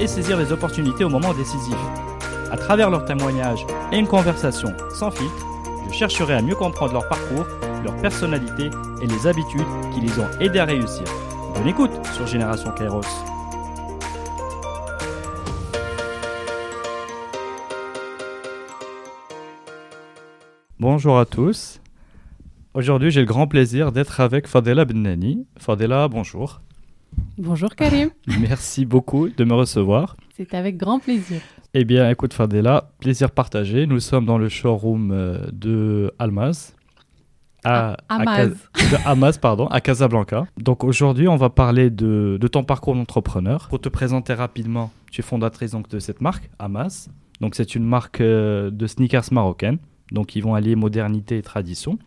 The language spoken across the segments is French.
et saisir les opportunités au moment décisif. À travers leurs témoignages et une conversation sans filtre, je chercherai à mieux comprendre leur parcours, leur personnalité et les habitudes qui les ont aidés à réussir. Bonne écoute sur Génération Kairos. Bonjour à tous. Aujourd'hui, j'ai le grand plaisir d'être avec Fadela Bennani. Fadela, bonjour. Bonjour Karim. Merci beaucoup de me recevoir. C'est avec grand plaisir. Eh bien, écoute Fadela, plaisir partagé. Nous sommes dans le showroom euh, de Almaz. À, ah, de Amaz, pardon, à Casablanca. Donc aujourd'hui, on va parler de, ton parcours d'entrepreneur. Pour te présenter rapidement, tu es fondatrice donc, de cette marque, Amaz. Donc c'est une marque euh, de sneakers marocaine. Donc ils vont allier modernité et tradition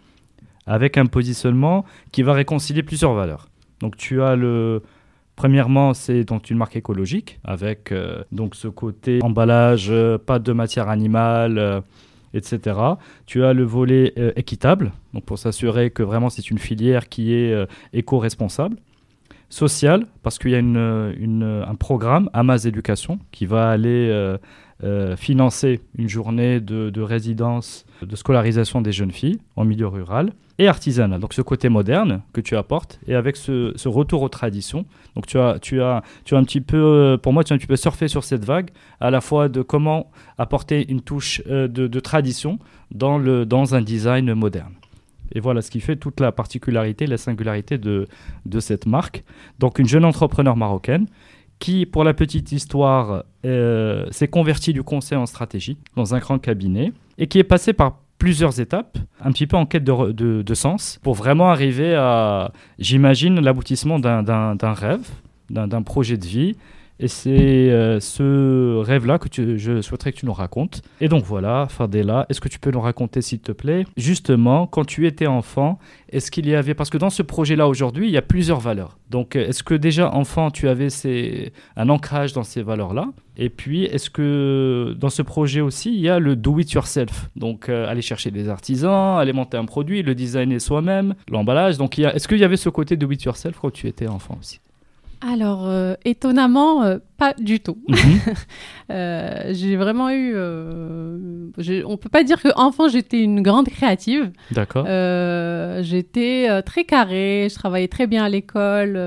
avec un positionnement qui va réconcilier plusieurs valeurs. Donc tu as le Premièrement, c'est donc une marque écologique avec euh, donc ce côté emballage, euh, pas de matière animale, euh, etc. Tu as le volet équitable, donc pour s'assurer que vraiment c'est une filière qui est éco-responsable. Social, parce qu'il y a une, un programme, Amas Éducation, qui va aller financer une journée de, de résidence, de scolarisation des jeunes filles en milieu rural et artisanal. Donc ce côté moderne que tu apportes et avec ce, retour aux traditions. Donc tu as, tu as, tu as un petit peu, euh, pour moi, tu as un petit peu surfé sur cette vague, à la fois de comment apporter une touche euh, de, tradition dans, le, dans un design moderne. Et voilà ce qui fait toute la particularité, la singularité de, de cette marque. Donc une jeune entrepreneur marocaine qui, pour la petite histoire, euh, s'est convertie du conseil en stratégie dans un grand cabinet et qui est passée par plusieurs étapes, un petit peu en quête de, sens, pour vraiment arriver à, j'imagine, l'aboutissement d'un rêve, d'un projet de vie, et c'est euh, ce rêve-là que je souhaiterais que tu nous racontes. Et donc voilà, Fadela, est-ce que tu peux nous raconter, s'il te plaît, justement, quand tu étais enfant, est-ce qu'il y avait... Parce que dans ce projet-là, aujourd'hui, il y a plusieurs valeurs. Donc, est-ce que déjà, enfant, tu avais un ancrage dans ces valeurs-là? Et puis, est-ce que dans ce projet aussi, il y a le do-it-yourself Donc, euh, aller chercher des artisans, aller monter un produit, le designer soi-même, l'emballage. Donc, est-ce qu'il y avait ce côté do-it-yourself quand tu étais enfant aussi? Alors, euh, étonnamment, euh, pas du tout. Mhm. Euh, j'ai vraiment eu. on peut pas dire que enfant j'étais une grande créative. D'accord. j'étais très carrée, je travaillais très bien à l'école.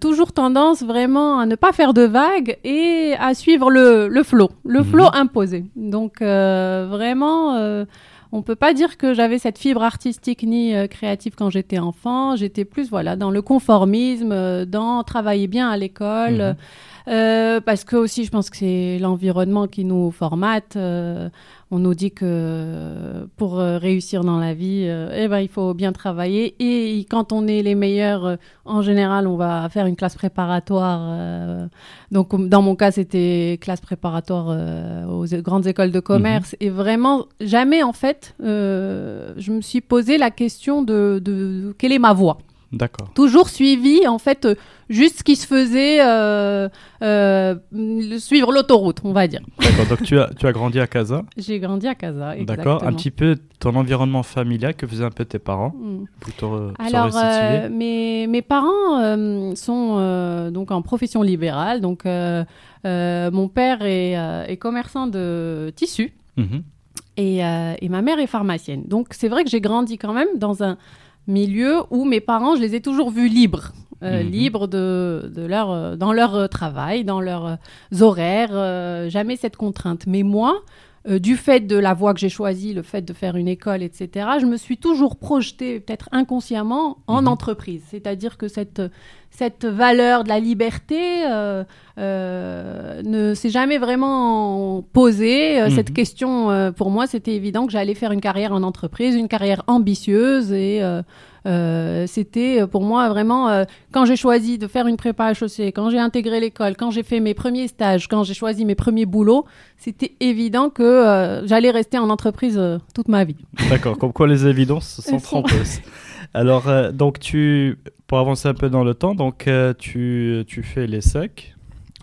toujours tendance vraiment à ne pas faire de vagues et à suivre le, le flot, le mhm. flot imposé. Donc vraiment on peut pas dire que j'avais cette fibre artistique ni euh, créative quand j'étais enfant. J'étais plus voilà dans le conformisme, euh, dans travailler bien à l'école. Mhm. Euh, parce que aussi, je pense que c'est l'environnement qui nous formate. Euh, on nous dit que pour euh, réussir dans la vie, eh ben, il faut bien travailler. Et quand on est les meilleurs, en général, on va faire une classe préparatoire. donc, dans mon cas, c'était classe préparatoire aux grandes écoles de commerce. Mhm. Et vraiment, jamais, en fait, je me suis posé la question de, de quelle est ma voie. D'accord. Toujours suivi, en fait, euh, juste ce qui se faisait, euh, euh, suivre l'autoroute, on va dire. D'accord, donc tu as, tu as grandi à Casa J'ai grandi à Casa, exactement. D'accord, un petit peu ton environnement familial, que faisaient un peu tes parents hmm. Alors, mes, mes parents sont donc en profession libérale, donc mon père est, est, commerçant de tissus. Mhm. Et, et, ma mère est pharmacienne. Donc c'est vrai que j'ai grandi quand même dans un, milieu où mes parents, je les ai toujours vus libres. Euh, mhm. libres de, de, leur, euh, dans leur euh, travail, dans leurs horaires, jamais cette contrainte. Mais moi, du fait de la voie que j'ai choisie, le fait de faire une école, etc., je me suis toujours projetée, peut-être inconsciemment, en mhm. entreprise. C'est-à-dire que cette, cette valeur de la liberté ne s'est jamais vraiment posée. Cette mhm. question, pour moi, c'était évident que j'allais faire une carrière en entreprise, une carrière ambitieuse et Euh, c'était pour moi vraiment euh, quand j'ai choisi de faire une prépa HEC, quand j'ai intégré l'école, quand j'ai fait mes premiers stages, quand j'ai choisi mes premiers boulots, c'était évident que euh, j'allais rester en entreprise euh, toute ma vie. D'accord, comme quoi les évidences sont trompeuses. Alors, euh, donc tu, pour avancer un peu dans le temps, donc euh, tu, tu fais l'ESSEC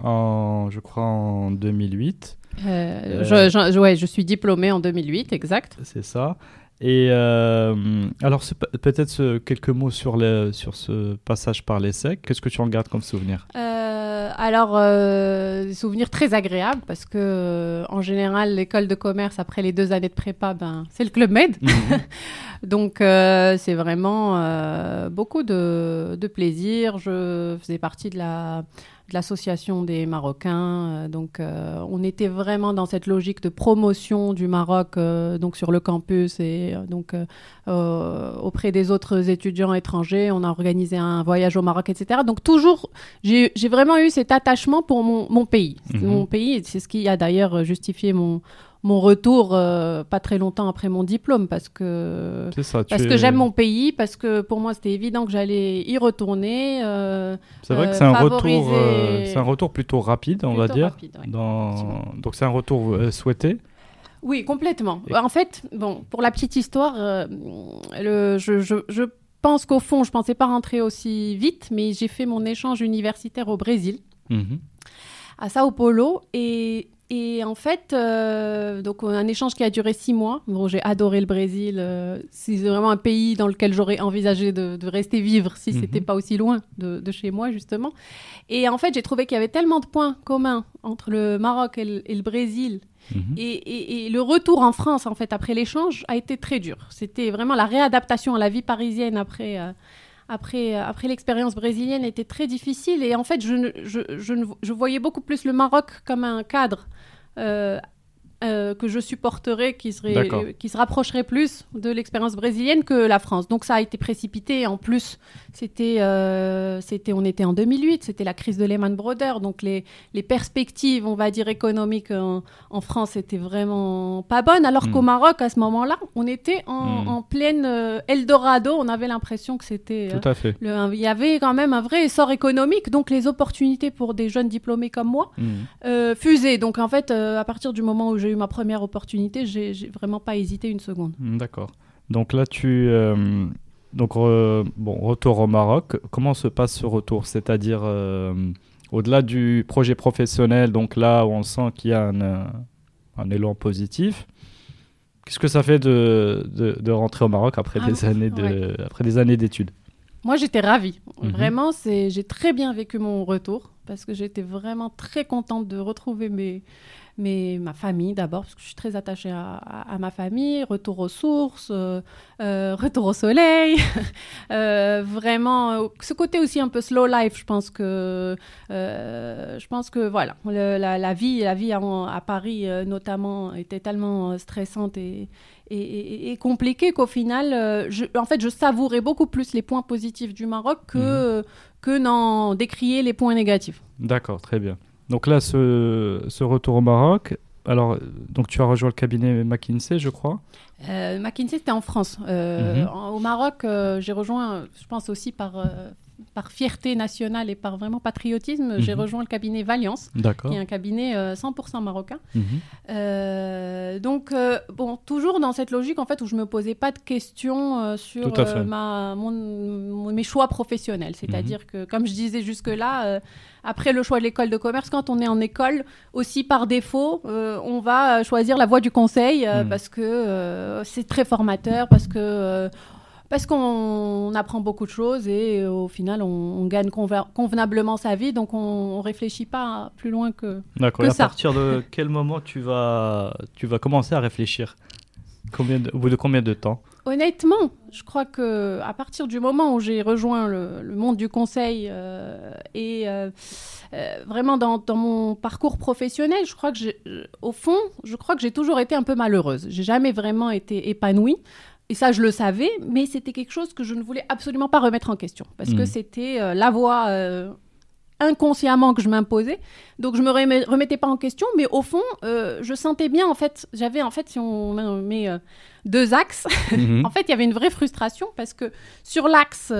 en, je crois, en 2008, Euh, Euh. je, je- je- ouais, je suis diplômée en 2008, exact. c'est ça. Et euh, alors, peut-être quelques mots sur, le, sur ce passage par l'ESSEC. Qu'est-ce que tu en gardes comme souvenir? Euh, alors, euh, des souvenirs très agréables parce que, euh, en général, l'école de commerce, après les deux années de prépa, ben, c'est le Club Med. Donc, euh, c'est vraiment beaucoup de, de plaisir. Je faisais partie de la de l'association des Marocains. Euh, donc, euh, on était vraiment dans cette logique de promotion du Maroc, euh, donc sur le campus et donc euh, auprès des autres étudiants étrangers. On a organisé un voyage au Maroc, etc. Donc, toujours, j'ai vraiment eu cet attachement pour mon, mon pays. Mhm. Mon pays, c'est ce qui a d'ailleurs justifié mon mon retour euh, pas très longtemps après mon diplôme parce que ça. parce que j'aime mon pays, parce que pour moi c'était évident que j'allais y retourner. euh, C'est vrai que euh, c'est un, favoriser- retour, euh, c'est un retour plutôt rapide, on va dire. rapide, ouais. Dans... effectivement. Donc, c'est un retour euh, souhaité. Oui, complètement. Et- En fait, bon, pour la petite histoire, euh, le, je, je, je pense qu'au fond, je pensais pas rentrer aussi vite, mais j'ai fait mon échange universitaire au Brésil. Mhm. à Sao Paulo et, et en fait euh, donc un échange qui a duré six mois bon j'ai adoré le Brésil euh, c'est vraiment un pays dans lequel j'aurais envisagé de, de rester vivre si Mhm. c'était pas aussi loin de, de chez moi justement et en fait j'ai trouvé qu'il y avait tellement de points communs entre le Maroc et le, et le Brésil Mhm. et, et- et le retour en France, en fait, après l'échange, a été très dur. C'était vraiment la réadaptation à la vie parisienne après, euh, après, euh, après l'expérience brésilienne était très difficile. Et en fait, je, je, je voyais beaucoup plus le Maroc comme un cadre euh, euh, que je supporterais, qui, serait, euh, qui se rapprocherait plus de l'expérience brésilienne que la France. Donc ça a été précipité. En plus, c'était, euh, c'était, on était en 2008, c'était la crise de Lehman Brothers. Donc les, les perspectives, on va dire, économiques en, en France étaient vraiment pas bonnes. Alors Mm. qu'au Maroc, à ce moment-là, on était en, Mm. en pleine Eldorado. On avait l'impression que c'était... Tout à fait. le- il y avait quand même un vrai essor économique, donc les opportunités pour des jeunes diplômés comme moi euh, fusaient. Donc en fait, à partir du moment où j'ai eu ma première opportunité, j'ai j'ai vraiment pas hésité une seconde. Mm, D'accord. Donc là, tu. euh, donc, re- bon, retour au Maroc. Comment se passe ce retour? C'est-à-dire, euh, au-delà du projet professionnel, donc là où on sent qu'il y a un, euh, un élan positif, qu'est-ce que ça fait de, de, de rentrer au Maroc après, Ah, des, années de, après des années d'études? Moi, j'étais ravie. Mhm. Vraiment, c'est, j'ai très bien vécu mon retour parce que j'étais vraiment très contente de retrouver mes, mes, ma famille d'abord parce que je suis très attachée à, à- à ma famille. Retour aux sources, euh, euh, retour au soleil. Euh, vraiment, ce côté aussi un peu slow life. Je pense que, je pense que voilà, le- la, la vie, la vie à, à Paris notamment était tellement stressante et et, et- et compliqué qu'au final, je, en fait, je savourais beaucoup plus les points positifs du Maroc que, que n'en décrier les points négatifs. D'accord, très bien. Donc là, ce, ce retour au Maroc, alors, donc tu as rejoint le cabinet McKinsey, je crois. Euh, McKinsey, c'était en France. Euh, Mhm. en- au Maroc, euh, j'ai rejoint, je pense aussi par, euh, par fierté nationale et par vraiment patriotisme, j'ai Mhm. rejoint le cabinet Valiance, qui est un cabinet euh, 100% marocain. Mhm. Euh, donc, euh, bon, toujours dans cette logique, en fait, où je me posais pas de questions euh, sur euh, ma, mon- mon- mes choix professionnels. C'est-à-dire que, comme je disais jusque-là, euh, après le choix de l'école de commerce, quand on est en école, aussi par défaut, euh, on va euh, choisir la voie du conseil euh, Mhm. parce que euh, c'est très formateur, parce que... parce qu'on on apprend beaucoup de choses et euh, au final, on, on gagne convenablement sa vie, donc on, on réfléchit pas plus loin que, D'accord. que Et à ça. partir de quel moment tu vas, tu vas commencer à réfléchir? Combien de- Au bout de combien de temps? Honnêtement, je crois que à partir du moment où j'ai rejoint le, le monde du conseil euh, et euh, euh, vraiment dans, dans mon parcours professionnel, je crois que j'ai- au fond, je crois que j'ai toujours été un peu malheureuse. J'ai jamais vraiment été épanouie. Et ça, je le savais, mais c'était quelque chose que je ne voulais absolument pas remettre en question parce que Mhm. c'était euh, la voie euh, inconsciemment que je m'imposais. Donc je me remettais pas en question, mais au fond, euh, je sentais bien en fait, j'avais en fait si on met euh, deux axes, Mhm. en fait il y avait une vraie frustration parce que sur l'axe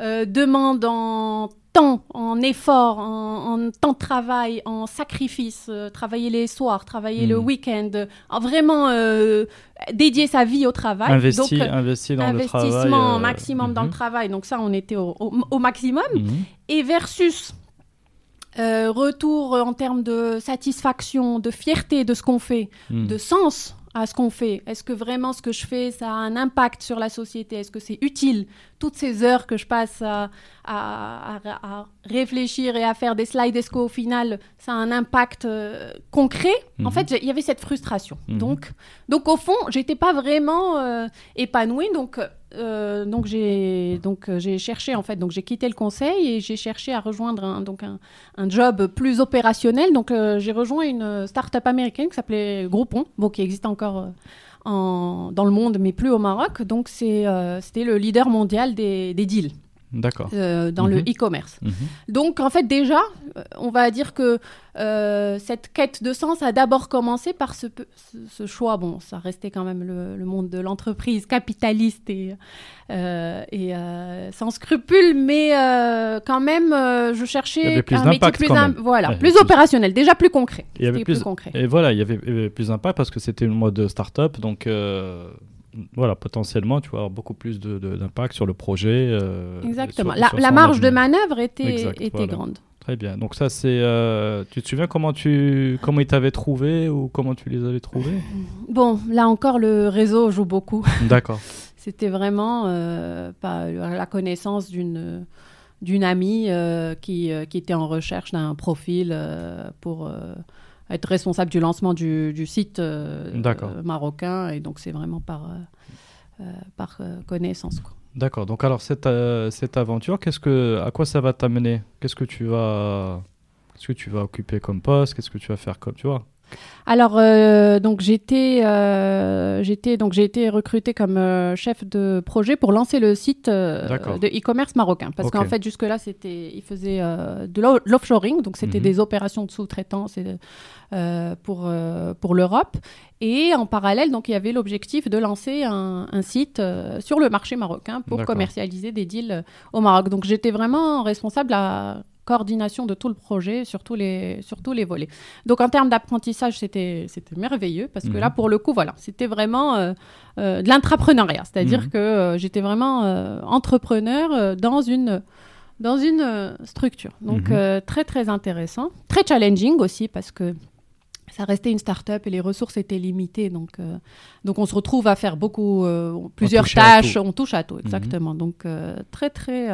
euh, demande en temps, en effort, en, en temps de travail, en sacrifice, travailler les soirs, travailler le Mhm. week-end, en vraiment dédier sa vie au travail. investi, Donc, investi dans le travail. investissement maximum dans le mhm. travail. Donc ça, on était au, au- au maximum. Et versus euh, retour en termes de satisfaction, de fierté de ce qu'on fait, Mhm. de sens à ce qu'on fait. Est-ce que vraiment ce que je fais, ça a un impact sur la société? Est-ce que c'est utile Toutes ces heures que je passe à, à- à- à réfléchir et à faire des slides, est-ce qu'au final, ça a un impact euh, concret En Mhm. fait, il y avait cette frustration. Mhm. Donc, donc, au fond, j'étais pas vraiment euh, épanouie. Donc, euh, donc j'ai donc j'ai cherché en fait. Donc, j'ai quitté le conseil et j'ai cherché à rejoindre un, donc un, un job plus opérationnel. Donc, euh, j'ai rejoint une start-up américaine qui s'appelait Groupon, bon, qui existe encore en, dans le monde, mais plus au Maroc. Donc, euh, c'était le leader mondial des deals D'accord. euh, dans Mhm. le e-commerce. Mhm. Donc, en fait, déjà, euh, on va dire que euh, cette quête de sens a d'abord commencé par ce, choix. Bon, ça restait quand même le, le monde de l'entreprise capitaliste et, euh, et sans scrupules, mais quand même, je cherchais plus un métier plus, voilà, Ouais, plus plus- opérationnel, déjà plus concret. Il y avait C'était plus- concret. Et voilà, il y avait plus d'impact parce que c'était le mode start-up. Donc, voilà, potentiellement, tu vas avoir beaucoup plus d'impact sur le projet. euh, Exactement. sur- la sur la son marge de manœuvre était, Exact, était voilà. grande. Très bien. Donc, ça, c'est. euh, tu te souviens comment, tu, comment ils t'avaient trouvé ou comment tu les avais trouvés? Bon, là encore, le réseau joue beaucoup. D'accord. C'était vraiment euh, pas la connaissance d'une d'une amie euh, qui, qui était en recherche d'un profil pour être responsable du lancement du, du site euh, euh, marocain et donc c'est vraiment par euh, par connaissance quoi. D'accord. Donc, alors, cette, euh, cette aventure, qu'est-ce que, à quoi ça va t'amener? Qu'est-ce que tu vas. Qu'est-ce que tu vas occuper comme poste? Qu'est-ce que tu vas faire comme. Tu vois? Alors euh, donc j'étais euh, j'étais donc j'ai été recrutée comme euh, chef de projet pour lancer le site de e-commerce marocain. Parce qu'en fait jusque là c'était il faisait euh, de l'o- l'offshoring. Donc c'était Mhm. des opérations de sous-traitance pour pour l'Europe. Et en parallèle donc il y avait l'objectif de lancer un, un site sur le marché marocain pour commercialiser des deals au Maroc. Donc j'étais vraiment responsable à coordination de tout le projet sur tous les sur tous les volets donc en termes d'apprentissage, c'était merveilleux parce que Mhm. là, pour le coup, voilà, c'était vraiment euh, euh, de l'intrapreneuriat, c'est-à-dire Mhm. que euh, j'étais vraiment entrepreneur dans une dans une structure. Donc Mhm. très très intéressant, très challenging aussi parce que ça restait une start-up et les ressources étaient limitées. Donc, euh, donc on se retrouve à faire beaucoup, euh, plusieurs tâches. On touche à tout, exactement. Donc euh, très, très,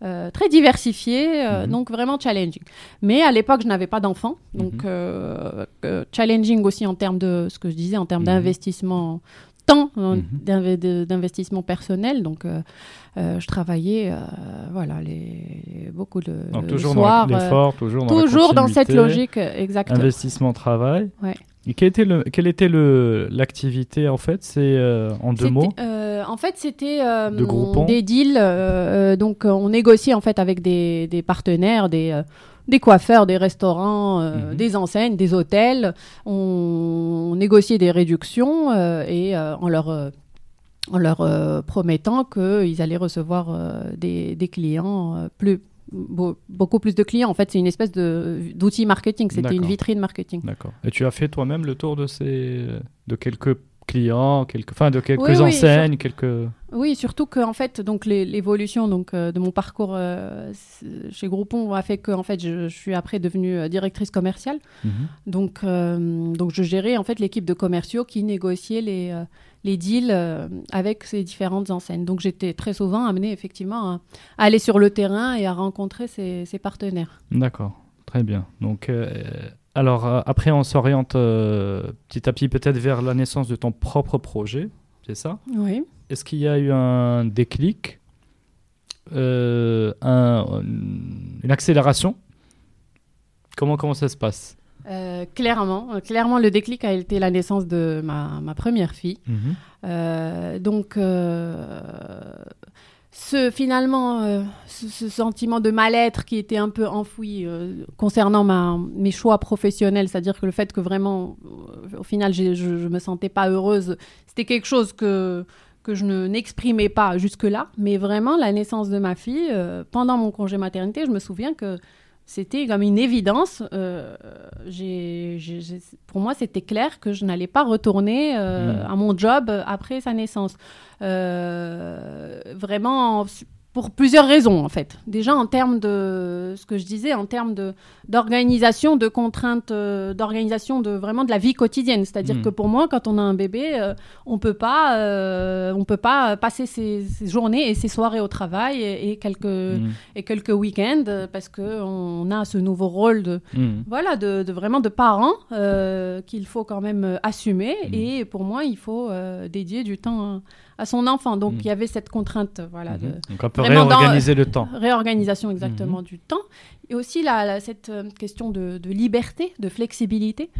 très diversifié, Mhm. donc vraiment challenging. Mais à l'époque, je n'avais pas d'enfant. Donc Mhm. challenging aussi en termes de ce que je disais, en termes Mhm. d'investissement temps, euh, Mhm. d'investissement personnel. Donc euh, euh, je travaillais, euh, voilà, les, beaucoup de Donc, le toujours soir, dans l'effort, toujours dans la toujours dans cette logique, exactement. Investissement, travail. Ouais. Et quelle était, le, quelle était le, l'activité en fait? C'est en deux mots? En fait, c'était euh, De des deals. euh, donc, on négociait en fait avec des, des partenaires, des, des coiffeurs, des restaurants, euh, Mhm. des enseignes, des hôtels. On, on négociait des réductions euh, et euh, en leur en leur promettant qu'ils allaient recevoir des, des clients plus beau- beaucoup plus de clients. En fait, c'est une espèce d'outil marketing. C'était une vitrine marketing. D'accord. Et tu as fait toi-même le tour de ces, de quelques clients, quelques, enfin de quelques Oui, oui, enseignes, quelques. Oui, surtout que en fait, donc l'évolution donc euh, de mon parcours euh, chez Groupon a fait que en fait, je, je suis après devenue euh, directrice commerciale. Mhm. Donc, euh, donc je gérais en fait l'équipe de commerciaux qui négociait les, les deals avec ces différentes enseignes. Donc j'étais très souvent amenée effectivement à, à aller sur le terrain et à rencontrer ces, partenaires. D'accord. Très bien. Donc, alors après, on s'oriente petit à petit peut-être vers la naissance de ton propre projet, c'est ça? Oui. Est-ce qu'il y a eu un déclic, euh, un- une accélération? Comment, comment ça se passe? Euh, clairement, euh, clairement, le déclic a été la naissance de ma, ma première fille. Euh, donc, ce finalement ce, ce sentiment de mal-être qui était un peu enfoui concernant ma, mes choix professionnels, c'est-à-dire que le fait que vraiment au final je, je me sentais pas heureuse, c'était quelque chose que que je ne n'exprimais pas jusque-là, mais vraiment la naissance de ma fille euh, pendant mon congé maternité, je me souviens que c'était comme une évidence. euh, pour moi, c'était clair que je n'allais pas retourner euh, Mm. à mon job après sa naissance. Vraiment, pour plusieurs raisons, en fait. Déjà, en termes de ce que je disais, en termes de- d'organisation, de, contraintes, euh, d'organisation de vraiment de la vie quotidienne. C'est-à-dire Mm. que pour moi, quand on a un bébé, euh, on peut pas, euh, on peut pas passer ses, ses journées et ses soirées au travail et, et quelques Mm. et quelques week-ends parce que on a ce nouveau rôle de Mm. voilà de, de vraiment de parents euh, qu'il faut quand même assumer Mhm. et pour moi il faut euh, dédier du temps à, à son enfant donc Mhm. il y avait cette contrainte voilà de Mhm. Donc on peut Vraiment dans- réorganiser le temps. réorganisation exactement Mhm. du temps et aussi la, la- cette euh, question de, de liberté de flexibilité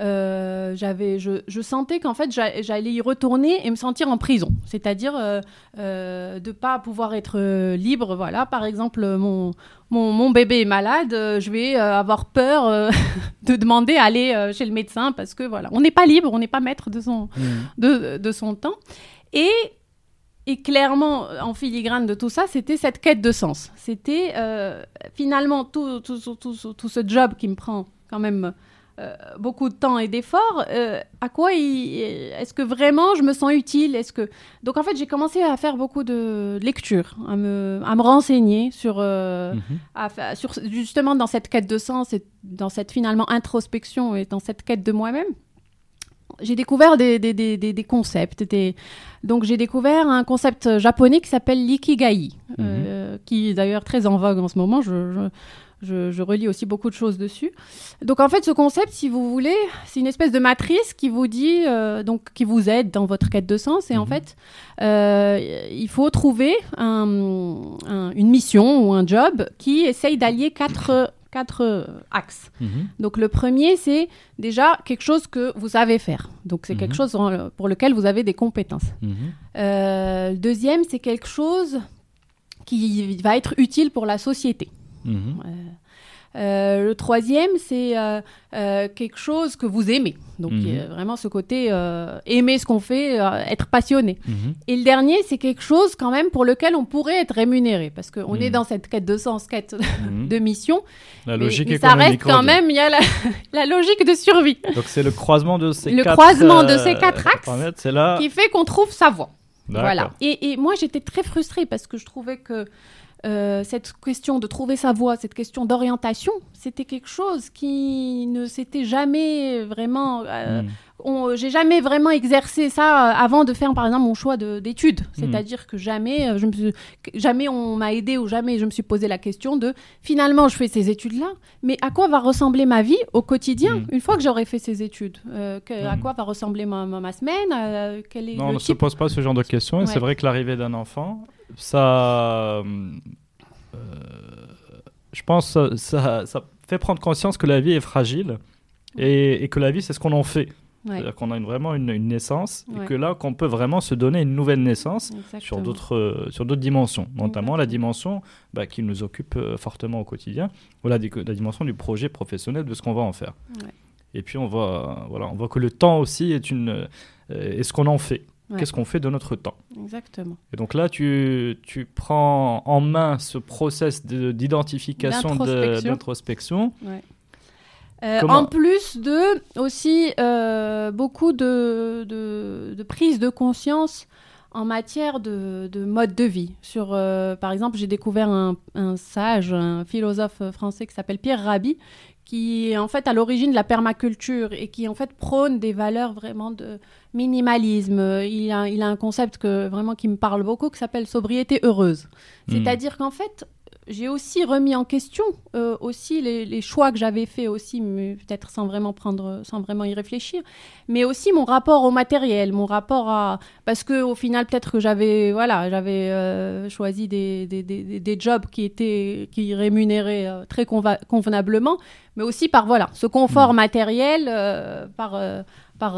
Euh, j'avais je, je sentais qu'en fait j'a- j'allais y retourner et me sentir en prison c'est-à-dire euh, euh, de pas pouvoir être euh, libre voilà par exemple mon mon, mon bébé est malade je vais avoir peur de demander à aller chez le médecin parce que voilà on n'est pas libre on n'est pas maître de son Mm. de, de son temps. Et, et clairement, en filigrane de tout ça, c'était cette quête de sens. C'était euh, finalement tout, tout, tout, tout- tout ce job qui me prend quand même euh, beaucoup de temps et d'efforts. euh, à quoi est-ce que vraiment je me sens utile? Est-ce que donc en fait j'ai commencé à faire beaucoup de lectures, à me, à me renseigner sur euh, Mhm. à sur, justement dans cette quête de sens et dans cette finalement introspection et dans cette quête de moi-même, j'ai découvert des, des, des, des- des concepts. Des... Donc j'ai découvert un concept japonais qui s'appelle l'ikigai, euh, qui est d'ailleurs très en vogue en ce moment. Je, je, je, je relis aussi beaucoup de choses dessus. Donc en fait, ce concept, si vous voulez, c'est une espèce de matrice qui vous dit, euh, donc qui vous aide dans votre quête de sens. Et en Mhm. fait, euh, il faut trouver un- un- une mission ou un job qui essaye d'allier quatre, quatre euh, axes. Mhm. Donc le premier, c'est déjà quelque chose que vous savez faire. Donc c'est Mhm. quelque chose en- pour lequel vous avez des compétences. Mhm. Euh, le deuxième, c'est quelque chose qui va être utile pour la société. Mhm. Euh, le troisième, c'est euh, euh, quelque chose que vous aimez. Donc Mhm. il y a vraiment ce côté aimer ce qu'on fait, être passionné. Mhm. Et le dernier, c'est quelque chose quand même pour lequel on pourrait être rémunéré, parce qu'on Mhm. est dans cette quête de sens, quête Mhm. de mission. La mais- logique mais, ça reste quand même, il y a la, la logique de survie. Donc c'est le croisement de ces Le quatre. croisement de ces quatre axes là. qui fait qu'on trouve sa voie. Voilà. Et, et moi, j'étais très frustrée parce que je trouvais que euh, cette question de trouver sa voie, cette question d'orientation, c'était quelque chose qui ne s'était jamais vraiment. euh, Mhm. on- J'ai jamais vraiment exercé ça euh, avant de faire, par exemple, mon choix de- d'études. C'est-à-dire que jamais, euh, je me suis- que jamais on m'a aidé ou jamais je me suis posé la question de finalement, je fais ces études-là, mais à quoi va ressembler ma vie au quotidien Mhm. une fois que j'aurai fait ces études? Euh, que- À quoi va ressembler ma, ma- ma semaine? Euh, Quel est Non, on ne se pose pas ce genre de questions. Et Ouais. c'est vrai que l'arrivée d'un enfant, ça. euh, je pense ça, ça, ça fait prendre conscience que la vie est fragile et, et que la vie, c'est ce qu'on en fait. Ouais, C'est-à-dire qu'on a une- vraiment une, une naissance et que là, qu'on peut vraiment se donner une nouvelle naissance sur d'autres euh, sur d'autres dimensions, notamment la dimension bah, qui nous occupe euh, fortement au quotidien, ou la, di- la dimension du projet professionnel de ce qu'on va en faire. Et puis on voit, voilà, on voit que le temps aussi est une, euh, est ce qu'on en fait. Ouais. Qu'est-ce qu'on fait de notre temps Exactement. Et donc là, tu, tu prends en main ce process de- d'identification, de- D'introspection. Euh, en plus de aussi euh, beaucoup de, de, de prise de conscience en matière de, de mode de vie. Sur, euh, par exemple, j'ai découvert un, un sage, un philosophe français qui s'appelle Pierre Rabhi, qui est en fait à l'origine de la permaculture et qui en fait prône des valeurs vraiment de minimalisme. Il a, il a un concept que vraiment qui me parle beaucoup qui s'appelle sobriété heureuse. Hmm. C'est-à-dire qu'en fait, j'ai aussi remis en question euh, aussi les, les choix que j'avais faits aussi, peut-être sans vraiment prendre, sans vraiment y réfléchir, mais aussi mon rapport au matériel, mon rapport à, parce que au final peut-être que j'avais, voilà, j'avais euh, choisi des, des, des, des jobs qui étaient, qui rémunéraient euh, très convenablement, mais aussi par voilà, ce confort matériel, euh, par par,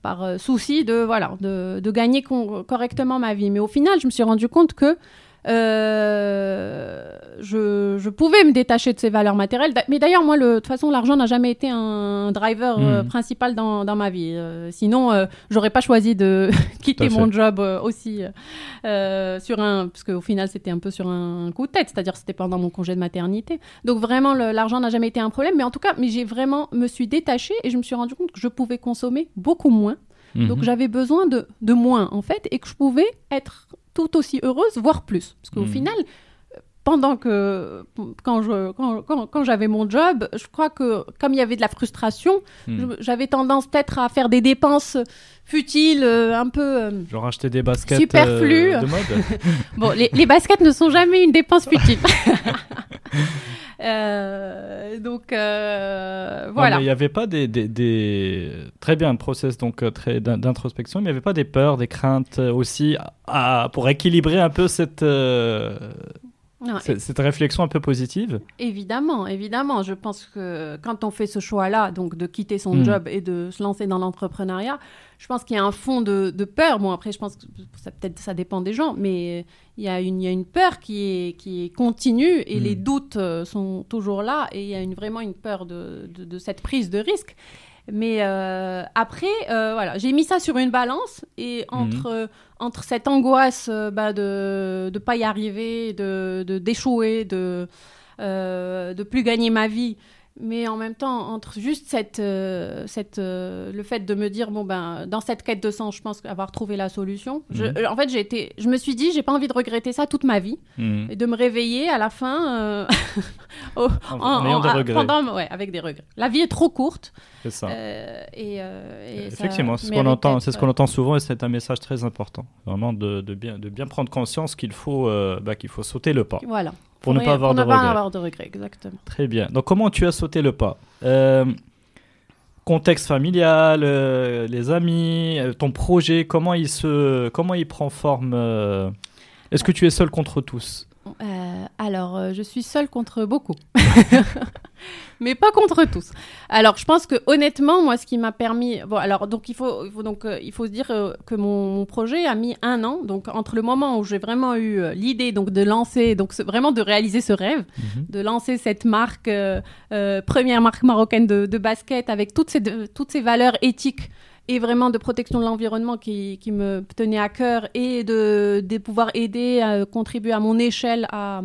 par souci de, voilà, de, de gagner correctement ma vie. Mais au final, je me suis rendu compte que euh, je, je pouvais me détacher de ces valeurs matérielles. Mais d'ailleurs, moi, de toute façon, l'argent n'a jamais été un driver euh, Mhm. principal dans, dans ma vie. Euh, sinon, euh, j'aurais pas choisi de quitter mon job aussi sur un, parce qu'au final, c'était un peu sur un coup de tête, c'est-à-dire c'était pendant mon congé de maternité. Donc vraiment, l'argent n'a jamais été un problème. Mais en tout cas, mais j'ai vraiment me suis détachée et je me suis rendu compte que je pouvais consommer beaucoup moins. Donc Mhm. j'avais besoin de, de moins en fait et que je pouvais être tout aussi heureuse, voire plus. Parce qu'au Mhm. final, pendant que quand je quand, quand- quand j'avais mon job, je crois que comme il y avait de la frustration, je- j'avais tendance peut-être à faire des dépenses futiles, euh, un peu. euh, Genre acheter des baskets Superflu. euh, de mode. Bon, les, les baskets ne sont jamais une dépense futile. Euh, donc euh, voilà. il n'y avait pas des, des, des- très bien un process donc euh, très d'in- d'introspection, mais il n'y avait pas des peurs, des craintes aussi à- à- pour équilibrer un peu cette euh, Non, cette, cette réflexion un peu positive. Évidemment, évidemment. Je pense que quand on fait ce choix-là, donc de quitter son Mm. job et de se lancer dans l'entrepreneuriat, je pense qu'il y a un fond de, de peur. Bon, après, je pense que ça peut-être ça dépend des gens, mais il y a une, il y a une peur qui est, qui est continue et les doutes euh, sont toujours là et il y a une, vraiment une peur de, de, de cette prise de risque. Mais euh, après, euh, voilà, j'ai mis ça sur une balance et entre, euh, entre cette angoisse euh, bah, de ne pas y arriver, de de- d'échouer, de, euh, de plus gagner ma vie, mais en même temps, entre juste cette, euh, cette, euh, le fait de me dire, bon, ben, dans cette quête de sens, je pense avoir trouvé la solution. Je- Mhm. euh, en fait, j'ai été, je me suis dit, j'ai pas envie de regretter ça toute ma vie Mhm. et de me réveiller à la fin au- En, en ayant des regrets. pendant- ouais, avec des regrets. La vie est trop courte. C'est ça. et, et ça Effectivement, c'est ce qu'on entend, c'est ce qu'on entend souvent et c'est un message très important. Vraiment de, de bien, de bien prendre conscience qu'il faut, bah, qu'il faut sauter le pas. Voilà. Pour ne pas avoir pour de ne pas regrets. avoir de regrets, exactement. Très bien. Donc, comment tu as sauté le pas Euh, Contexte familial, euh, les amis, euh, ton projet, comment il se, comment il prend forme euh, Est-ce que tu es seul contre tous? Euh, alors, euh, je suis seule contre beaucoup. Mais pas contre tous. Alors, je pense que honnêtement, moi, ce qui m'a permis. Bon, alors, donc, il faut, il faut, donc, euh, il faut se dire euh, que mon, mon projet a mis un an. Donc, entre le moment où j'ai vraiment eu l'idée donc, de lancer, donc, ce- vraiment de réaliser ce rêve, de lancer cette marque, première marque marocaine de, de basket avec toutes ces, toutes ces valeurs éthiques et vraiment de protection de l'environnement qui, me tenait à cœur et de, de pouvoir aider, à contribuer à mon échelle à,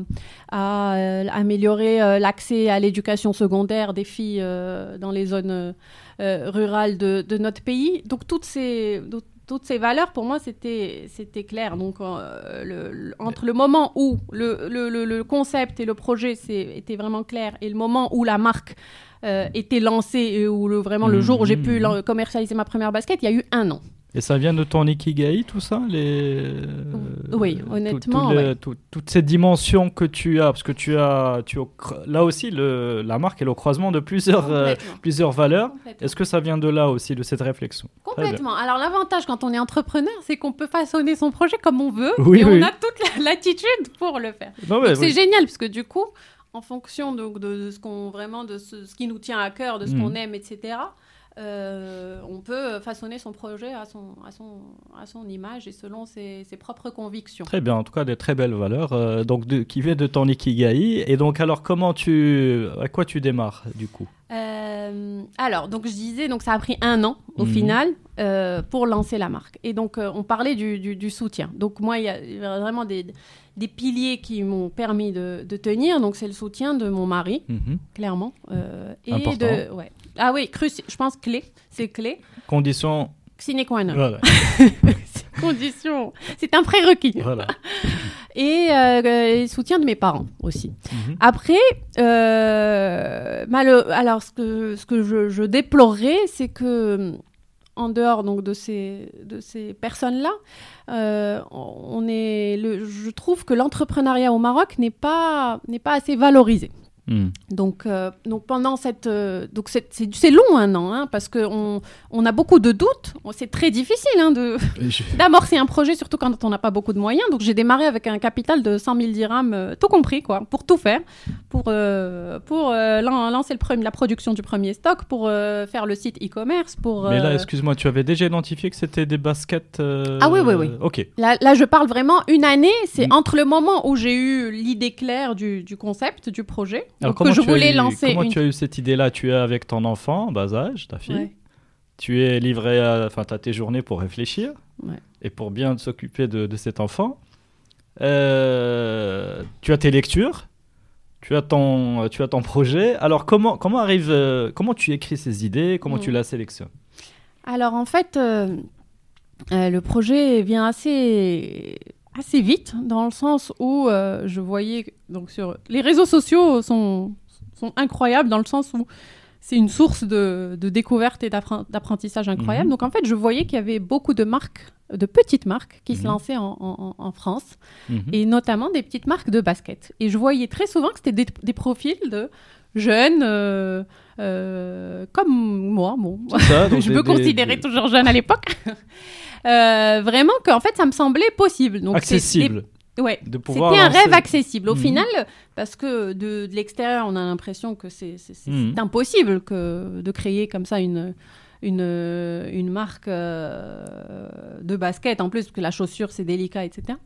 euh, améliorer euh, l'accès à l'éducation secondaire des filles euh, dans les zones euh, euh, rurales de, notre pays. Donc toutes ces, toutes ces valeurs, pour moi, c'était c'était clair. Donc, euh, entre le moment où le, le, concept et le projet étaient vraiment clairs et le moment où la marque euh, était lancée et où le, vraiment le jour où j'ai pu Mhm. lan- commercialiser ma première basket, il y a eu un an. Et ça vient de ton ikigai, tout ça les... Oui, tout- honnêtement, tout le- ouais. tout- toutes ces dimensions que tu as, parce que tu as, tu as- là aussi, le, la marque est au croisement de plusieurs, euh, plusieurs valeurs. Est-ce que ça vient de là aussi, de cette réflexion? Complètement. Alors l'avantage quand on est entrepreneur, c'est qu'on peut façonner son projet comme on veut Oui, et oui. on a toute la latitude pour le faire. C'est oui. génial parce que du coup, en fonction donc, de, de ce qu'on vraiment de ce, ce qui nous tient à cœur, de ce Mhm. qu'on aime, etc. euh, on peut façonner son projet à son, à son, à son image et selon ses, ses propres convictions. Très bien, en tout cas des très belles valeurs, euh, donc de- qui viennent de ton ikigai. Et donc alors comment tu, à quoi tu démarres du coup? Euh, alors, donc je disais, donc ça a pris un an au Mhm. final euh, pour lancer la marque. Et donc euh, on parlait du, du- du soutien. Donc moi, il y a vraiment des, des piliers qui m'ont permis de, de tenir. Donc c'est le soutien de mon mari, Mhm. clairement, et Important. de, ouais. Ah oui, cruci- je pense clé, c'est clé. Condition. Sine qua non. Voilà. Condition, c'est un prérequis. voilà. Et euh, euh, soutien de mes parents aussi. Mhm. Après, euh, malo- alors ce que, ce que je, je déplorerais, c'est que en dehors donc de ces, de ces personnes-là, euh, on est, le, je trouve que l'entrepreneuriat au Maroc n'est pas, n'est pas assez valorisé. Mhm. Donc, euh, donc pendant cette, euh, donc c'est, long un an, hein, parce qu'on on a beaucoup de doutes. C'est très difficile hein, de, d'amorcer un projet, surtout quand on n'a pas beaucoup de moyens. Donc j'ai démarré avec un capital de 100 000 dirhams, euh, tout compris, quoi, pour tout faire. pour, pour lan- lancer le premier, la production du premier stock, pour faire le site e-commerce, pour... Mais là, excuse-moi, tu avais déjà identifié que c'était des baskets. Ah oui, oui, oui. Ok. Là, là, je parle vraiment une année, c'est Mm. entre le moment où j'ai eu l'idée claire du, du concept, du projet, Alors, comment que je tu as voulais eu- lancer Comment une... tu as eu cette idée-là? Tu es avec ton enfant, en bas âge, ta fille. Ouais. Tu es livré. Enfin, tu as tes journées pour réfléchir. Ouais. Et pour bien s'occuper de, de cet enfant. Euh, tu as tes lectures. Tu as ton, tu as ton projet. Alors, comment, comment arrive. euh, comment tu écris ces idées? Comment tu la sélectionnes? Alors en fait, euh, le projet vient assez assez vite dans le sens où euh, je voyais donc sur les réseaux sociaux sont sont incroyables dans le sens où c'est une source de, de découverte et d'appren- d'apprentissage incroyable. Mhm. Donc en fait, je voyais qu'il y avait beaucoup de marques, de petites marques qui se Mhm. lançaient en, en- en France Mhm. et notamment des petites marques de basket. Et je voyais très souvent que c'était des, des profils de jeunes euh, euh, comme moi, bon, ça, je me considérais des- toujours jeune à l'époque. Euh, vraiment qu'en fait ça me semblait possible. Donc accessible. Ouais. C'était un lancer- rêve accessible. Au Mhm. final, parce que de, de l'extérieur, on a l'impression que c'est Mhm. c'est impossible que de créer comme ça une, une, une marque euh, de basket, en plus, parce que la chaussure, c'est délicat, etc.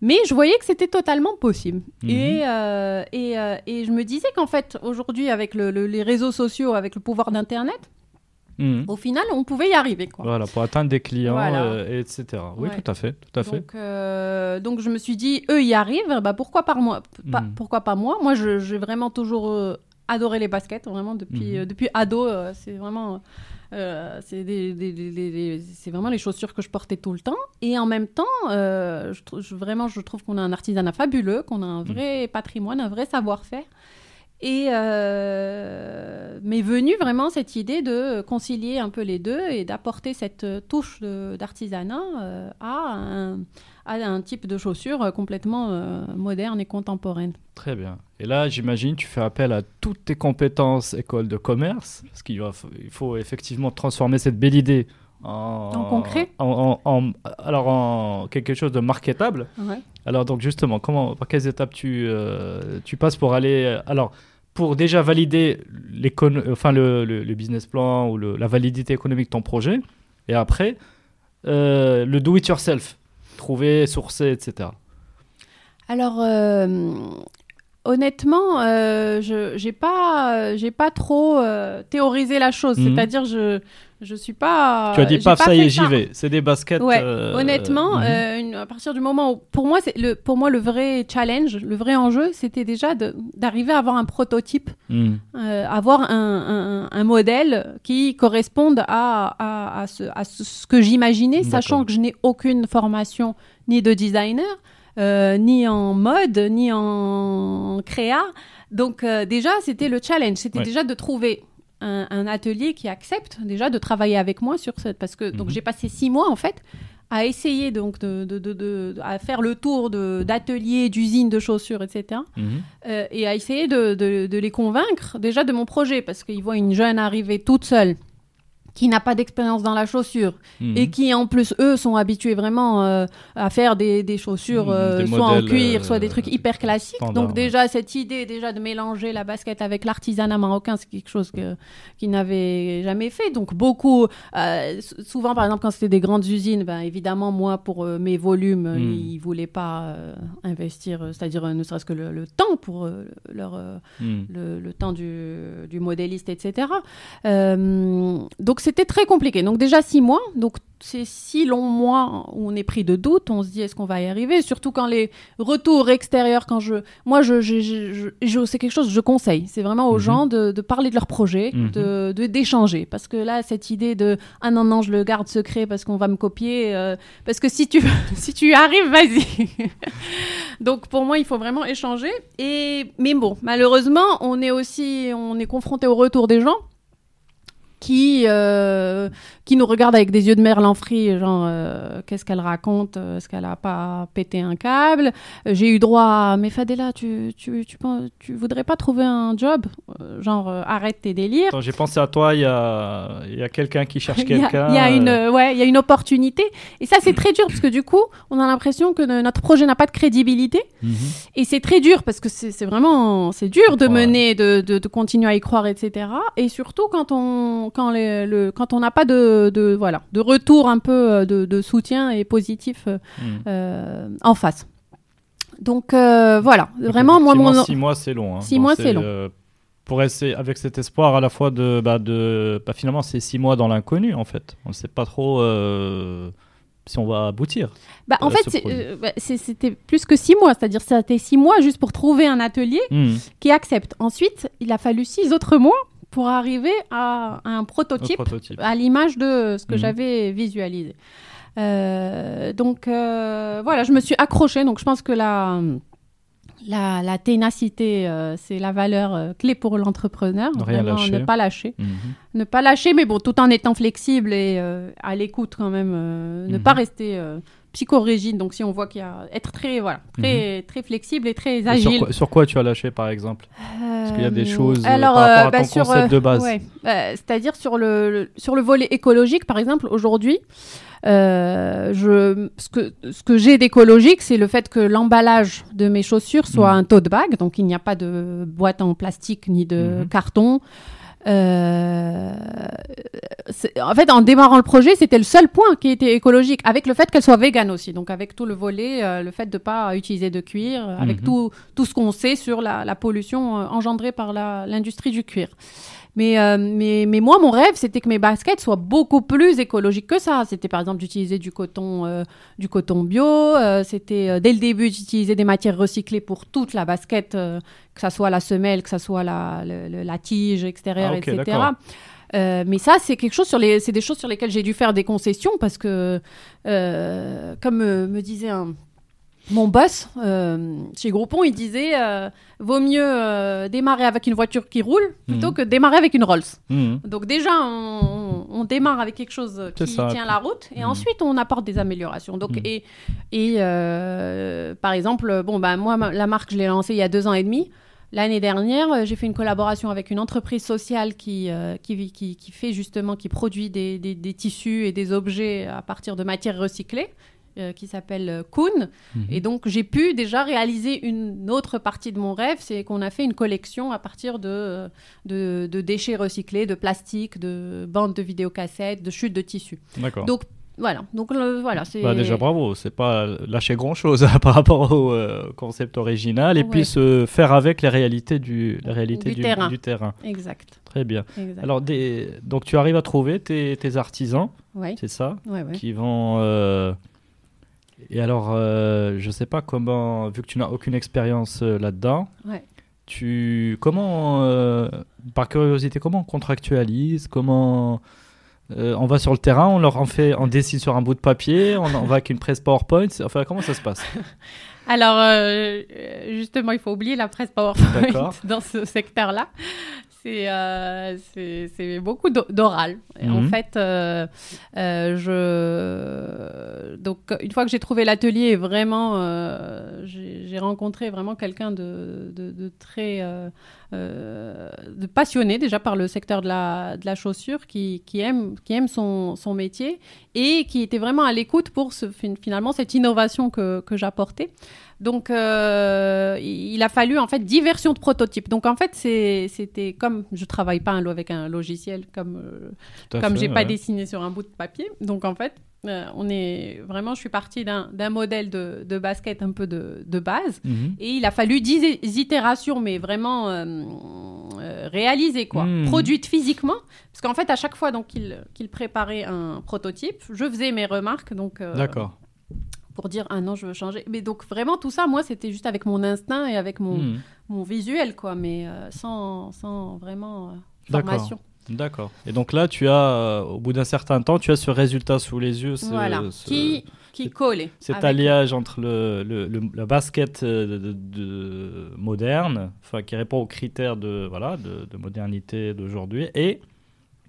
Mais je voyais que c'était totalement possible. Mhm. Et, euh, et, euh, et je me disais qu'en fait, aujourd'hui, avec le- le- les réseaux sociaux, avec le pouvoir d'Internet, Mhm. au final, on pouvait y arriver. Quoi. Voilà, pour atteindre des clients, Voilà. euh, etc. Oui, Ouais. tout à fait, tout à fait. Donc, euh, donc je me suis dit, eux y arrivent, bah pourquoi pas moi pas, Mhm. Pourquoi pas moi? Moi, j'ai vraiment toujours adoré les baskets, vraiment depuis depuis ado. c'est vraiment euh, c'est des- des- des- vraiment les chaussures que je portais tout le temps. Et en même temps, euh, je vraiment, je trouve qu'on a un artisanat fabuleux, qu'on a un vrai patrimoine, un vrai savoir-faire. Et euh, m'est venue vraiment cette idée de concilier un peu les deux et d'apporter cette touche d'artisanat euh, à, un, à un type de chaussure complètement euh, moderne et contemporaine. Très bien. Et là, j'imagine, tu fais appel à toutes tes compétences école de commerce, parce qu'il il faut effectivement transformer cette belle idée en, En concret en, en- en- alors en quelque chose de marketable. Ouais. Alors donc justement, comment, par quelles étapes tu, euh, tu passes pour aller, euh, alors pour déjà valider enfin le, business plan ou la validité économique de ton projet, et après euh, le do it yourself, trouver, sourcer, etc. Alors, honnêtement, euh, je j'ai pas, j'ai pas trop euh, théorisé la chose. Mhm. C'est-à-dire, je je suis pas. tu as dit paf, ça y est, j'y vais. C'est des baskets. Ouais, euh, Honnêtement, mhm. une- à partir du moment où, pour moi, c'est le, pour moi, le vrai challenge, le vrai enjeu, c'était déjà d'arriver à avoir un prototype, Mhm. avoir un, un- un modèle qui corresponde à, à, à ce, à ce- que j'imaginais, sachant que je n'ai aucune formation ni de designer, ni en mode, ni en créa. Donc euh, déjà, c'était le challenge, c'était Ouais. déjà de trouver un, un atelier qui accepte déjà de travailler avec moi sur cette parce que donc Mhm. j'ai passé six mois en fait à essayer donc de, de, de- de- à faire le tour d'ateliers, d'usines de chaussures, etc. Mhm. Euh, et à essayer de les convaincre déjà de mon projet parce qu'ils voient une jeune arriver toute seule qui n'a pas d'expérience dans la chaussure Mhm. et qui en plus eux sont habitués vraiment euh, à faire des, des chaussures Mhm, euh, des soit en cuir euh, soit des trucs hyper classiques donc déjà cette idée déjà de mélanger la basket avec l'artisanat marocain c'est quelque chose que qu'ils n'avaient jamais fait donc beaucoup euh, souvent par exemple quand c'était des grandes usines ben, évidemment moi pour euh, mes volumes Mhm. ils voulaient pas euh, investir euh, c'est-à-dire euh, ne serait-ce que le, le temps pour euh, leur euh, Mhm. le, le temps du, du modéliste, etc. Euh, donc c'était très compliqué. Donc déjà six mois, donc c'est six longs mois où on est pris de doute, on se dit est-ce qu'on va y arriver, surtout quand les retours extérieurs, quand je, moi je, je, je- je- je- c'est quelque chose que je conseille, c'est vraiment aux Mhm. gens de, de parler de leur projet, Mhm. de de- d'échanger, parce que là cette idée de ah non non je le garde secret parce qu'on va me copier, euh, parce que si tu si tu arrives vas-y. Donc pour moi, il faut vraiment échanger. Et mais bon, malheureusement, on est aussi on est confronté au retour des gens. Qui, euh, qui nous regarde avec des yeux de merlan frit, genre euh, qu'est-ce qu'elle raconte, euh, est-ce qu'elle a pas pété un câble? J'ai eu droit à mais Fadela, tu, tu, tu, tu voudrais pas trouver un job? Genre euh, arrête tes délires. J'ai pensé à toi, il y a, il y a quelqu'un qui cherche quelqu'un. il y a, une, ouais, il y a une opportunité. Et ça, c'est très dur parce que du coup, on a l'impression que no- notre projet n'a pas de crédibilité. mhm. Et c'est très dur parce que c'est c'est vraiment c'est dur de Ouais. mener, de, de, de continuer à y croire, etc. Et surtout quand on quand les, le quand on n'a pas de, de voilà de retour un peu euh, de, de soutien et positif euh, Mhm. euh, en face. Donc voilà, Donc, vraiment moi effectivement, mon six mois c'est long. hein. Six mois, c'est long. pour essayer avec cet espoir à la fois de, bah, de bah, finalement c'est six mois dans l'inconnu en fait. On ne sait pas trop euh, si on va aboutir. bah, en fait euh, c'était plus que six mois, c'est-à-dire c'était six mois juste pour trouver un atelier Mhm. qui accepte. Ensuite, il a fallu six autres mois pour arriver à, un prototype prototype. à l'image de ce que Mhm. j'avais visualisé. Euh, donc euh, voilà, je me suis accrochée. Donc je pense que la, la, la ténacité, euh, c'est la valeur clé pour l'entrepreneur. Ne pas lâcher. Mhm. Ne pas lâcher, mais bon, tout en étant flexible et à l'écoute quand même. Ne Mhm. pas rester psychorigide. Donc si on voit qu'il y a être très voilà, très très flexible et très Mhm. Et Sur agile. quoi, sur quoi tu as lâché par exemple? Parce qu'il y a des Euh, choses euh, alors, par rapport euh, à bah, ton sur, concept de base. ouais, euh, C'est-à-dire sur le, le- sur le volet écologique, par exemple, aujourd'hui, euh, je, ce que, ce que j'ai d'écologique, c'est le fait que l'emballage de mes chaussures soit Mhm. un tote bag, donc il n'y a pas de boîte en plastique ni de Mhm. carton. Euh, en fait, en démarrant le projet, c'était le seul point qui était écologique, avec le fait qu'elle soit végane aussi. Donc, avec tout le volet, euh, le fait de ne pas utiliser de cuir, avec Mhm. tout, tout ce qu'on sait sur la, la pollution euh, engendrée par la- l'industrie du cuir. Mais, euh, mais, mais moi, mon rêve, c'était que mes baskets soient beaucoup plus écologiques que ça. C'était par exemple d'utiliser du coton, euh, du coton bio. euh, c'était dès le début d'utiliser des matières recyclées pour toute la basket, que ça soit la semelle, que ça soit la, le- le- la tige extérieure, Ah, etc. Euh, mais ça, c'est quelque chose sur les, c'est des choses sur lesquelles j'ai dû faire des concessions parce que, euh, comme euh, me disait un, mon boss euh, chez Groupon, il disait euh, vaut mieux euh, démarrer avec une voiture qui roule plutôt Mhm. que démarrer avec une Rolls. Mhm. Donc déjà, on, on démarre avec quelque chose qui ça. tient la route et Mhm. ensuite on apporte des améliorations. Donc et, et par exemple, bon bah moi ma- la marque je l'ai lancée il y a deux ans et demi. L'année dernière, j'ai fait une collaboration avec une entreprise sociale qui, euh, qui, qui, qui fait justement, qui produit des, des- des tissus et des objets à partir de matières recyclées, euh, qui s'appelle euh, Kuhn. Mhm. Et donc, j'ai pu déjà réaliser une autre partie de mon rêve, c'est qu'on a fait une collection à partir de, de, de déchets recyclés, de plastique, de bandes de vidéocassettes, de chutes de tissus. D'accord. Donc, voilà. Donc, le- voilà, c'est... Bah, déjà bravo, c'est pas lâcher grand chose par rapport au euh, concept original et Ouais. puis se faire avec les réalités du, les réalités Du du, terrain. du terrain. Exact. Très bien. exact. Alors des, donc tu arrives à trouver tes, tes artisans, ouais, c'est ça, ouais, ouais. qui vont. euh, Et alors euh, je sais pas comment, vu que tu n'as aucune expérience euh, là-dedans. Ouais. Tu comment, euh, par curiosité, comment on contractualise, comment euh, on va sur le terrain, on leur en fait, on dessine sur un bout de papier, on, on va avec une presse PowerPoint, enfin comment ça se passe? Alors, justement, il faut oublier la presse PowerPoint dans ce secteur-là. C'est euh, beaucoup d'o- d'oral. En Mhm. fait, euh, euh, je... donc, une fois que j'ai trouvé l'atelier, vraiment, euh, j'ai rencontré vraiment quelqu'un de, de- de très de passionné déjà par le secteur de la, de la chaussure, qui, qui aime, qui aime son, son métier et qui était vraiment à l'écoute pour ce, finalement cette innovation que, que j'apportais. Donc, euh, il a fallu en fait dix versions de prototypes. Donc, en fait, c'était comme je travaille pas avec un logiciel, comme euh, comme j'ai pas ouais. dessiné sur un bout de papier. Donc, en fait, euh, on est vraiment, je suis partie d'un modèle de, de basket un peu de, de base. Mhm. Et il a fallu 10 i- itérations, mais vraiment euh, réalisées, quoi. Mhm. Produites physiquement. Parce qu'en fait, à chaque fois donc, qu'il préparait un prototype, je faisais mes remarques. Donc, euh, D'accord. Pour dire, ah non, je veux changer. Mais donc, vraiment, tout ça, moi, c'était juste avec mon instinct et avec mon, Mhm. mon visuel, quoi. Mais euh, sans, sans vraiment euh, D'accord. formation. D'accord. Et donc là, tu as, euh, au bout d'un certain temps, tu as ce résultat sous les yeux, ce, Voilà. ce- Qui, qui collait. cet alliage entre le, le, le- la basket euh, de, de- de- moderne, enfin qui répond aux critères de voilà de, de modernité d'aujourd'hui, et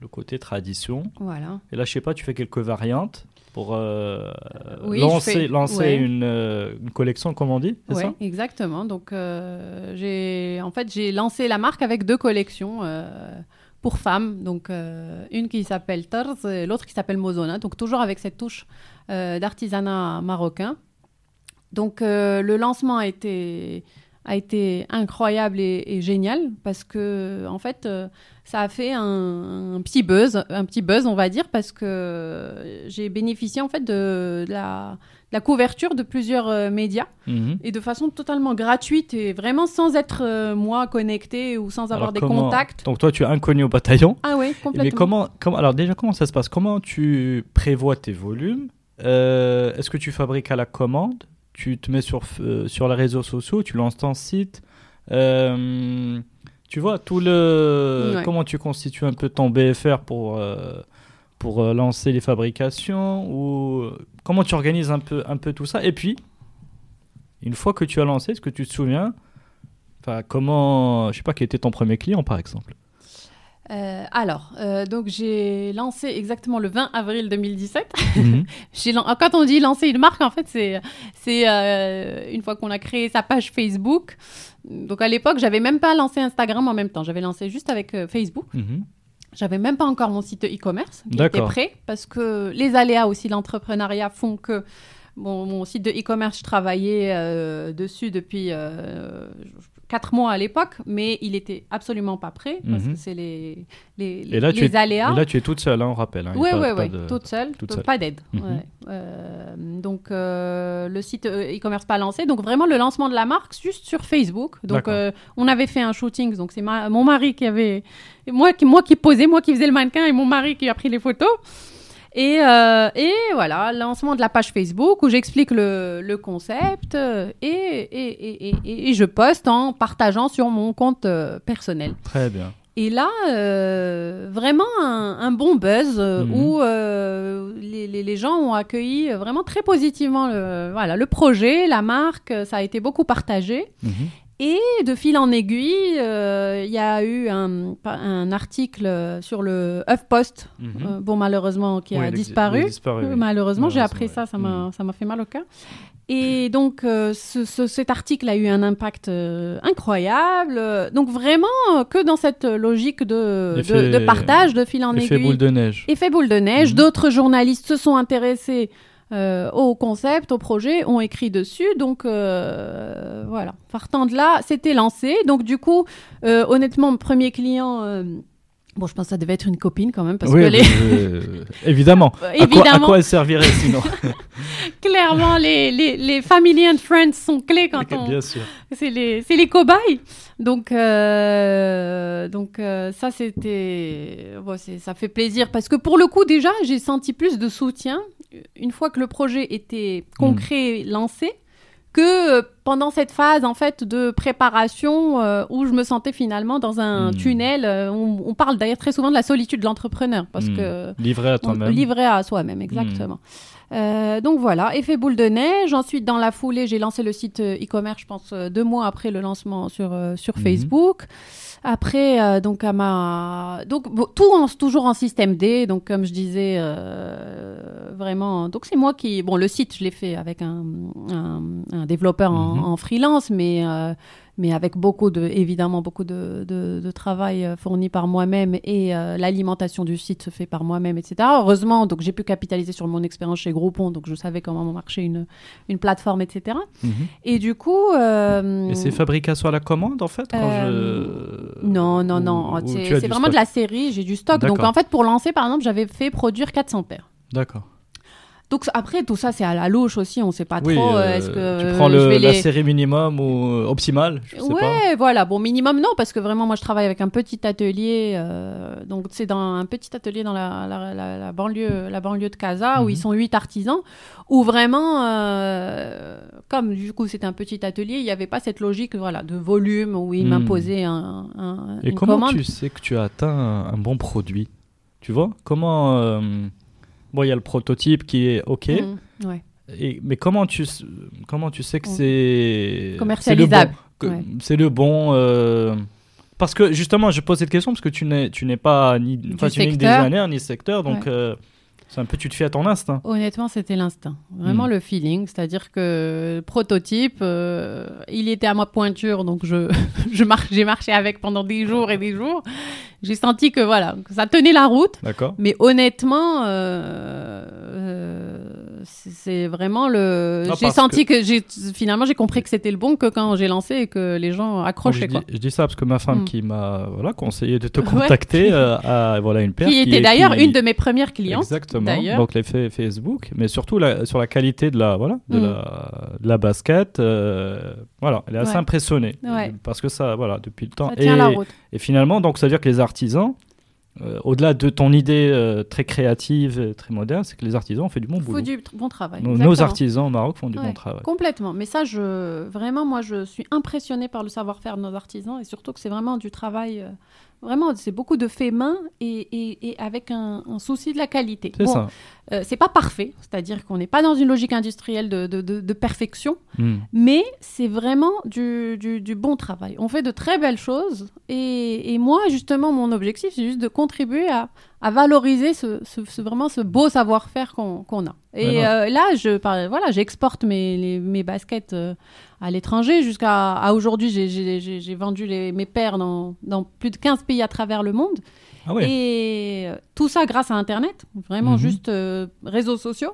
le côté tradition. Voilà. Et là, je sais pas, tu fais quelques variantes pour euh, Oui, lancer, fais- lancer ouais. une, euh, une collection, comme on dit, ça? exactement. Donc, euh, j'ai, en fait, j'ai lancé la marque avec deux collections pour femmes. Donc, une qui s'appelle Tarz et l'autre qui s'appelle Mozona. Donc, toujours avec cette touche d'artisanat marocain. Donc, le lancement a été, a été incroyable et, et génial parce que, en fait, euh, ça a fait un, un petit buzz, un petit buzz, on va dire, parce que j'ai bénéficié en fait de, de la, de la couverture de plusieurs euh, médias Mhm. et de façon totalement gratuite et vraiment sans être euh, moi connecté ou sans avoir Alors, des comment- contacts. Donc toi, tu es inconnu au bataillon. Ah oui, complètement. Mais comment, comment, alors déjà, comment ça se passe? Comment tu prévois tes volumes? Euh, Est-ce que tu fabriques à la commande? Tu te mets sur, euh, sur les réseaux sociaux, tu lances ton site Euh, Tu vois, tout le... Ouais. Comment tu constitues un peu ton BFR pour, euh, pour lancer les fabrications ou Comment tu organises un peu, un peu tout ça Et puis, une fois que tu as lancé, est-ce que tu te souviens Enfin, comment... Je sais pas, quel était ton premier client, par exemple? Euh, alors, euh, donc j'ai lancé exactement le 20 avril 2017. Mhm. Quand on dit lancer une marque, en fait, c'est euh, une fois qu'on a créé sa page Facebook. Donc à l'époque, j'avais même pas lancé Instagram en même temps. J'avais lancé juste avec Facebook. Mhm. J'avais même pas encore mon site e-commerce qui était prêt parce que les aléas aussi l'entrepreneuriat font que bon, mon site de e-commerce, je travaillais dessus depuis quatre mois à l'époque, mais il était absolument pas prêt parce Mhm. que c'est les, les, Et là, les tu es, aléas. et là, tu es toute seule, hein, on rappelle. hein, Oui, oui, oui, de- toute seule, toute seule. pas d'aide. Mhm. ouais. Euh, donc, euh, le site euh, e-commerce pas lancé. Donc, vraiment, le lancement de la marque juste sur Facebook. Donc, euh, on avait fait un shooting. Donc, c'est ma- mon mari qui avait. Moi qui, moi qui posais, moi qui faisais le mannequin et mon mari qui a pris les photos. Et, euh, et voilà, lancement de la page Facebook où j'explique le, le concept euh, et, et, et, et- et je poste en partageant sur mon compte euh, personnel. Très bien. Et là, euh, vraiment un, un bon buzz euh, Mhm. où euh, les, les- les gens ont accueilli vraiment très positivement le, voilà, le projet, la marque, ça a été beaucoup partagé. Mhm. Et de fil en aiguille, euh, il y a eu un, un article sur le HuffPost, euh, bon malheureusement qui a disparu. disparu, oui. Malheureusement, j'ai appris ça, ça ouais. m'a Mhm. ça m'a fait mal au cœur. Et donc, euh, ce- ce- cet article a eu un impact incroyable. Donc, vraiment, que dans cette logique de, de, L'effet- de partage, de fil en aiguille. boule de neige. Effet boule de neige. Mhm. D'autres journalistes se sont intéressés euh, au concept, au projet, ont écrit dessus. Donc, euh, voilà. Partant de là, c'était lancé. Donc, du coup, euh, honnêtement, mon premier client... Bon, je pense que ça devait être une copine quand même, parce Oui, que les... euh, évidemment. Euh, À quoi, à évidemment. quoi elle servirait sinon Clairement, les, les, les family and friends sont clés quand on... Bien sûr. C'est les, c'est les cobayes. Donc, euh, donc euh, ça, c'était... bon, ça fait plaisir parce que pour le coup, déjà, j'ai senti plus de soutien une fois que le projet était concret, lancé, que euh, pendant cette phase, en fait, de préparation euh, où je me sentais finalement dans un Hmm. tunnel. Euh, on, on parle d'ailleurs très souvent de la solitude de l'entrepreneur parce Hmm. que... Livré à toi-même. Livré à soi-même, exactement. Euh, donc voilà, effet boule de neige. Ensuite, dans la foulée, j'ai lancé le site e-commerce, je pense, deux mois après le lancement sur, sur. Facebook. Après, euh, donc, à ma... donc bon, tout en, toujours en système D. Donc, comme je disais, euh, vraiment. Donc, c'est moi qui. Bon, le site, je l'ai fait avec un, un, un développeur en, Mhm. en freelance, mais. euh, mais avec beaucoup de, évidemment, beaucoup de, de, de travail euh, fourni par moi-même et euh, l'alimentation du site se fait par moi-même, etc. Heureusement, donc j'ai pu capitaliser sur mon expérience chez Groupon, donc je savais comment marchait une, une plateforme, etc. Mhm. Et du coup, euh, Et c'est fabrication à la commande en fait quand je... non, non, non, c'est vraiment de stock la série, j'ai du stock. Donc en fait, pour lancer, par exemple, j'avais fait produire 400 paires. D'accord. Donc après, tout ça, c'est à la louche aussi, on sait pas Oui, trop. euh, Est-ce que tu prends je le, vais la les... série minimum ou euh, optimale, je sais pas. Ouais, voilà. Bon, minimum, non, parce que vraiment, moi, je travaille avec un petit atelier. euh, donc, c'est dans un petit atelier dans la, la, la- la banlieue, la banlieue de Casa, où Mhm. ils sont huit artisans, où vraiment, euh, comme du coup, c'était un petit atelier, il n'y avait pas cette logique voilà, de volume où ils Mhm. m'imposaient un, un- Et une comment commande. tu sais que tu as atteint un, bon produit? Tu vois? Comment Bon, il y a le prototype qui est OK, ouais. et, mais comment tu, comment tu sais que c'est Commercialisable, c'est le bon, le euh, Parce que justement, je pose cette question parce que tu n'es, pas ni, enfin, tu n'es ni secteur. designer ni secteur, donc euh, c'est un peu tu te fais à ton instinct. Honnêtement, c'était l'instinct. Vraiment Mm. le feeling. C'est-à-dire que le prototype, euh, il était à ma pointure, donc je, je j'ai marché avec pendant des jours et des jours. J'ai senti que voilà, que ça tenait la route. D'accord. Mais honnêtement, euh, euh, c'est vraiment le. J'ai senti que, j'ai finalement j'ai compris que c'était le bon que quand j'ai lancé et que les gens Donc, je, accrochaient dis, quoi. je dis ça parce que ma femme Mm. qui m'a voilà, conseillé de te Ouais. contacter euh, a voilà, une paire Qui était est- d'ailleurs qui- une de mes premières clientes. Exactement. Donc l'effet Facebook, mais surtout la- sur la qualité de la voilà de, Mm. la, de la basket. euh, voilà, elle est assez Ouais. impressionnée Ouais. parce que ça voilà depuis le temps. Ça tient et, la route. et finalement donc ça veut dire que les artisans, euh, au-delà de ton idée euh, très créative, et très moderne, c'est que les artisans ont fait du bon boulot. du bon travail. Nos, artisans au Maroc font du Ouais, bon travail. Complètement. Mais ça, je, vraiment, moi, je suis impressionnée par le savoir-faire de nos artisans et surtout que c'est vraiment du travail. euh, vraiment, c'est beaucoup de faits main et, et- et avec un, un souci de la qualité. C'est Bon, ça. Euh, c'est pas parfait, c'est-à-dire qu'on n'est pas dans une logique industrielle de, de- de- de perfection, Mm. mais c'est vraiment du, du- du bon travail. On fait de très belles choses et, et moi, justement, mon objectif, c'est juste de contribuer à, à valoriser ce, ce- ce- vraiment ce beau savoir-faire qu'on a. Et euh, là, je, voilà, j'exporte mes, les- mes baskets euh, à l'étranger. Jusqu'à à aujourd'hui, j'ai- vendu les- mes paires dans, dans plus de 15 pays à travers le monde. Ah ouais. Et euh, tout ça grâce à Internet, vraiment Mhm. juste euh, réseaux sociaux.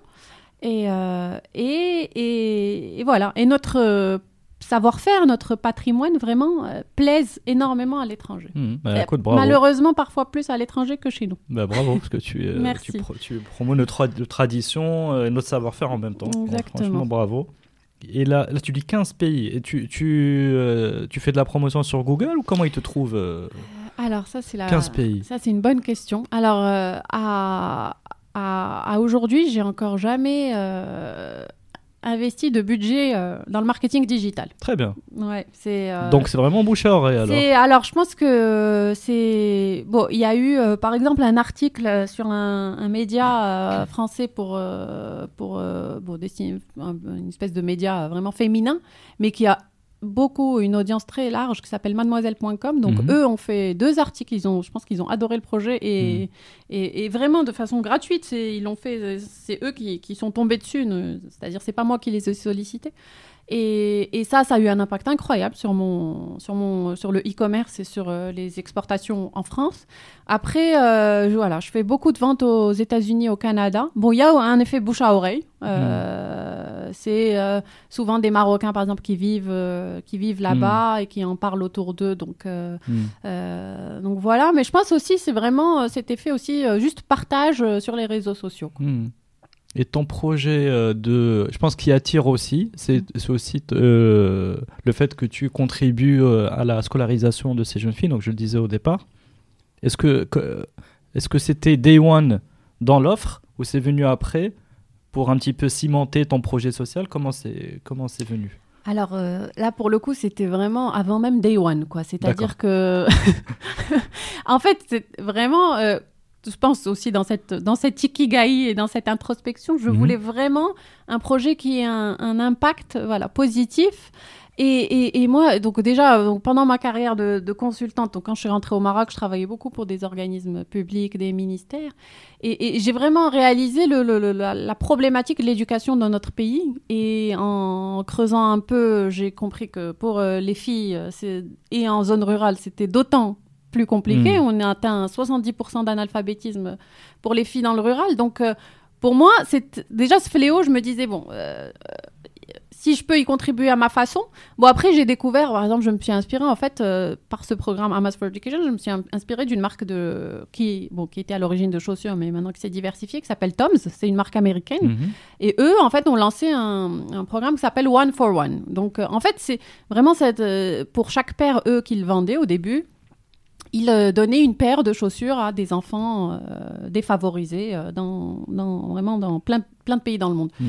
Et, euh, et, et- et voilà. Et notre savoir-faire, notre patrimoine vraiment euh, plaise énormément à l'étranger. Mm. Bah, écoute. Malheureusement, parfois plus à l'étranger que chez nous. Bah, bravo, parce que tu, euh, tu, pro- tu promos notre, tra- tradition et notre savoir-faire en même temps. Exactement. franchement, bravo. Et là, là, tu dis 15 pays. Et tu, tu, euh, tu fais de la promotion sur Google ou comment ils te trouvent Alors ça, c'est la... 15 pays. Ça, c'est une bonne question. Alors, euh, à, à, à aujourd'hui, j'ai encore jamais euh, investi de budget euh, dans le marketing digital. Très bien. Ouais, c'est. Donc, c'est vraiment bouche à oreille alors. c'est- alors, je pense que c'est bon. Il y a eu, par exemple, un article sur un, un média français pour pour bon, une espèce de média vraiment féminin, mais qui a beaucoup une audience très large qui s'appelle mademoiselle.com donc Mhm. eux ont fait deux articles ils ont je pense qu'ils ont adoré le projet et, Mhm. et, et vraiment de façon gratuite c'est ils l'ont fait c'est eux qui, qui sont tombés dessus c'est-à-dire c'est pas moi qui les ai sollicités et, et ça, ça a eu un impact incroyable sur, mon, sur, mon, sur le e-commerce et sur euh, les exportations en France. Après, euh, je, voilà, je fais beaucoup de ventes aux États-Unis, au Canada. Bon, il y a un effet bouche à oreille. Euh, C'est euh, souvent des Marocains, par exemple, qui vivent, euh, qui vivent là-bas et qui en parlent autour d'eux. Donc, euh, Mm. euh, donc voilà. Mais je pense aussi, c'est vraiment euh, cet effet aussi, euh, juste partage euh, sur les réseaux sociaux. quoi. Mm. Et ton projet euh, de. Je pense qu'il attire aussi, c'est aussi euh, le fait que tu contribues euh, à la scolarisation de ces jeunes filles, donc je le disais au départ. Est-ce que que- est-ce que c'était day one dans l'offre ou c'est venu après pour un petit peu cimenter ton projet social Comment c'est comment c'est venu? Alors euh, là, pour le coup, c'était vraiment avant même Day One, quoi. C'est-à-dire que, en fait, c'est vraiment, euh, je pense aussi dans cette dans cette ikigai et dans cette introspection, je Mhm. voulais vraiment un projet qui ait un, un impact, voilà, positif. Et, et, et moi, donc déjà, donc pendant ma carrière de, de consultante, donc quand je suis rentrée au Maroc, je travaillais beaucoup pour des organismes publics, des ministères, et, et j'ai vraiment réalisé le, le- le- la, la problématique de l'éducation dans notre pays. Et en creusant un peu, j'ai compris que pour euh, les filles euh, et en zone rurale, c'était d'autant plus compliqué. Mm. On a atteint 70% d'analphabétisme pour les filles dans le rural. Donc, euh, pour moi, c'est déjà ce fléau, je me disais, bon, euh, si je peux y contribuer à ma façon. Bon, après, j'ai découvert, par exemple, je me suis inspirée, en fait, euh, par ce programme Amas for Education, je me suis in- inspirée d'une marque de, qui, bon, qui était à l'origine de chaussures, mais maintenant qui s'est diversifiée, qui s'appelle Tom's. C'est une marque américaine. Mhm. Et eux, en fait, ont lancé un, un programme qui s'appelle One for One. Donc, euh, en fait, c'est vraiment cette, euh, pour chaque paire, eux, qu'ils vendaient au début, ils euh, donnaient une paire de chaussures à des enfants euh, défavorisés euh, dans, dans- vraiment dans plein, plein de pays dans le monde. Mm.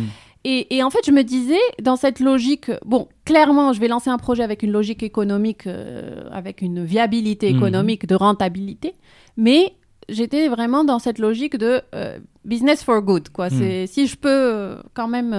Et, et en fait, je me disais, dans cette logique, bon, clairement, je vais lancer un projet avec une logique économique, euh, avec une viabilité Mhm. économique, de rentabilité, mais j'étais vraiment dans cette logique de euh, business for good. Quoi. C'est, si je peux euh, quand même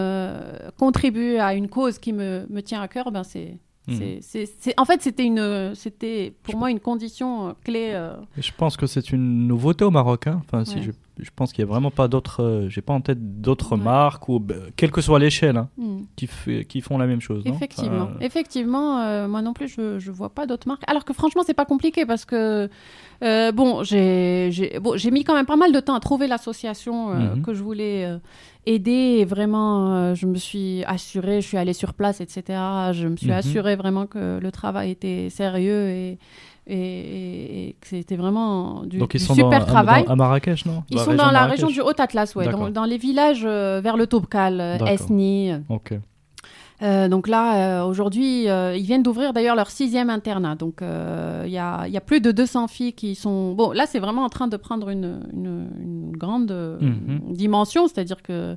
contribuer à une cause qui me, me tient à cœur, ben c'est, Mhm. C'est- en fait, c'était une, c'était pour moi une condition euh, clé. euh, Je pense que c'est une nouveauté au Maroc. hein. Enfin, si je, je pense qu'il n'y a vraiment pas d'autres. euh, J'ai pas en tête d'autres Ouais. marques ou bah, quelle que soit l'échelle hein, hmm. qui, font la même chose. Effectivement, Enfin, effectivement, euh, moi non plus, je je vois pas d'autres marques. Alors que franchement, c'est pas compliqué parce que euh, bon, j'ai bon, mis quand même pas mal de temps à trouver l'association Mhm. que je voulais aider. Et vraiment, euh, je me suis assurée, je suis allée sur place, etc. Je me suis Mhm. assurée vraiment que le travail était sérieux et et, et- c'était vraiment du, Donc ils du sont super dans, travail. dans- à Marrakech, non? Ils la sont région dans la Marrakech région du Haut-Atlas, ouais, D'accord. dans, dans les villages euh, vers le euh, D'accord. Esni. Ok. Euh, donc là, euh, aujourd'hui, euh, ils viennent d'ouvrir d'ailleurs leur sixième internat. Donc il y, a, il y a plus de 200 filles qui sont... Bon, là, c'est vraiment en train de prendre une, une- une grande Mhm. dimension. C'est-à-dire que,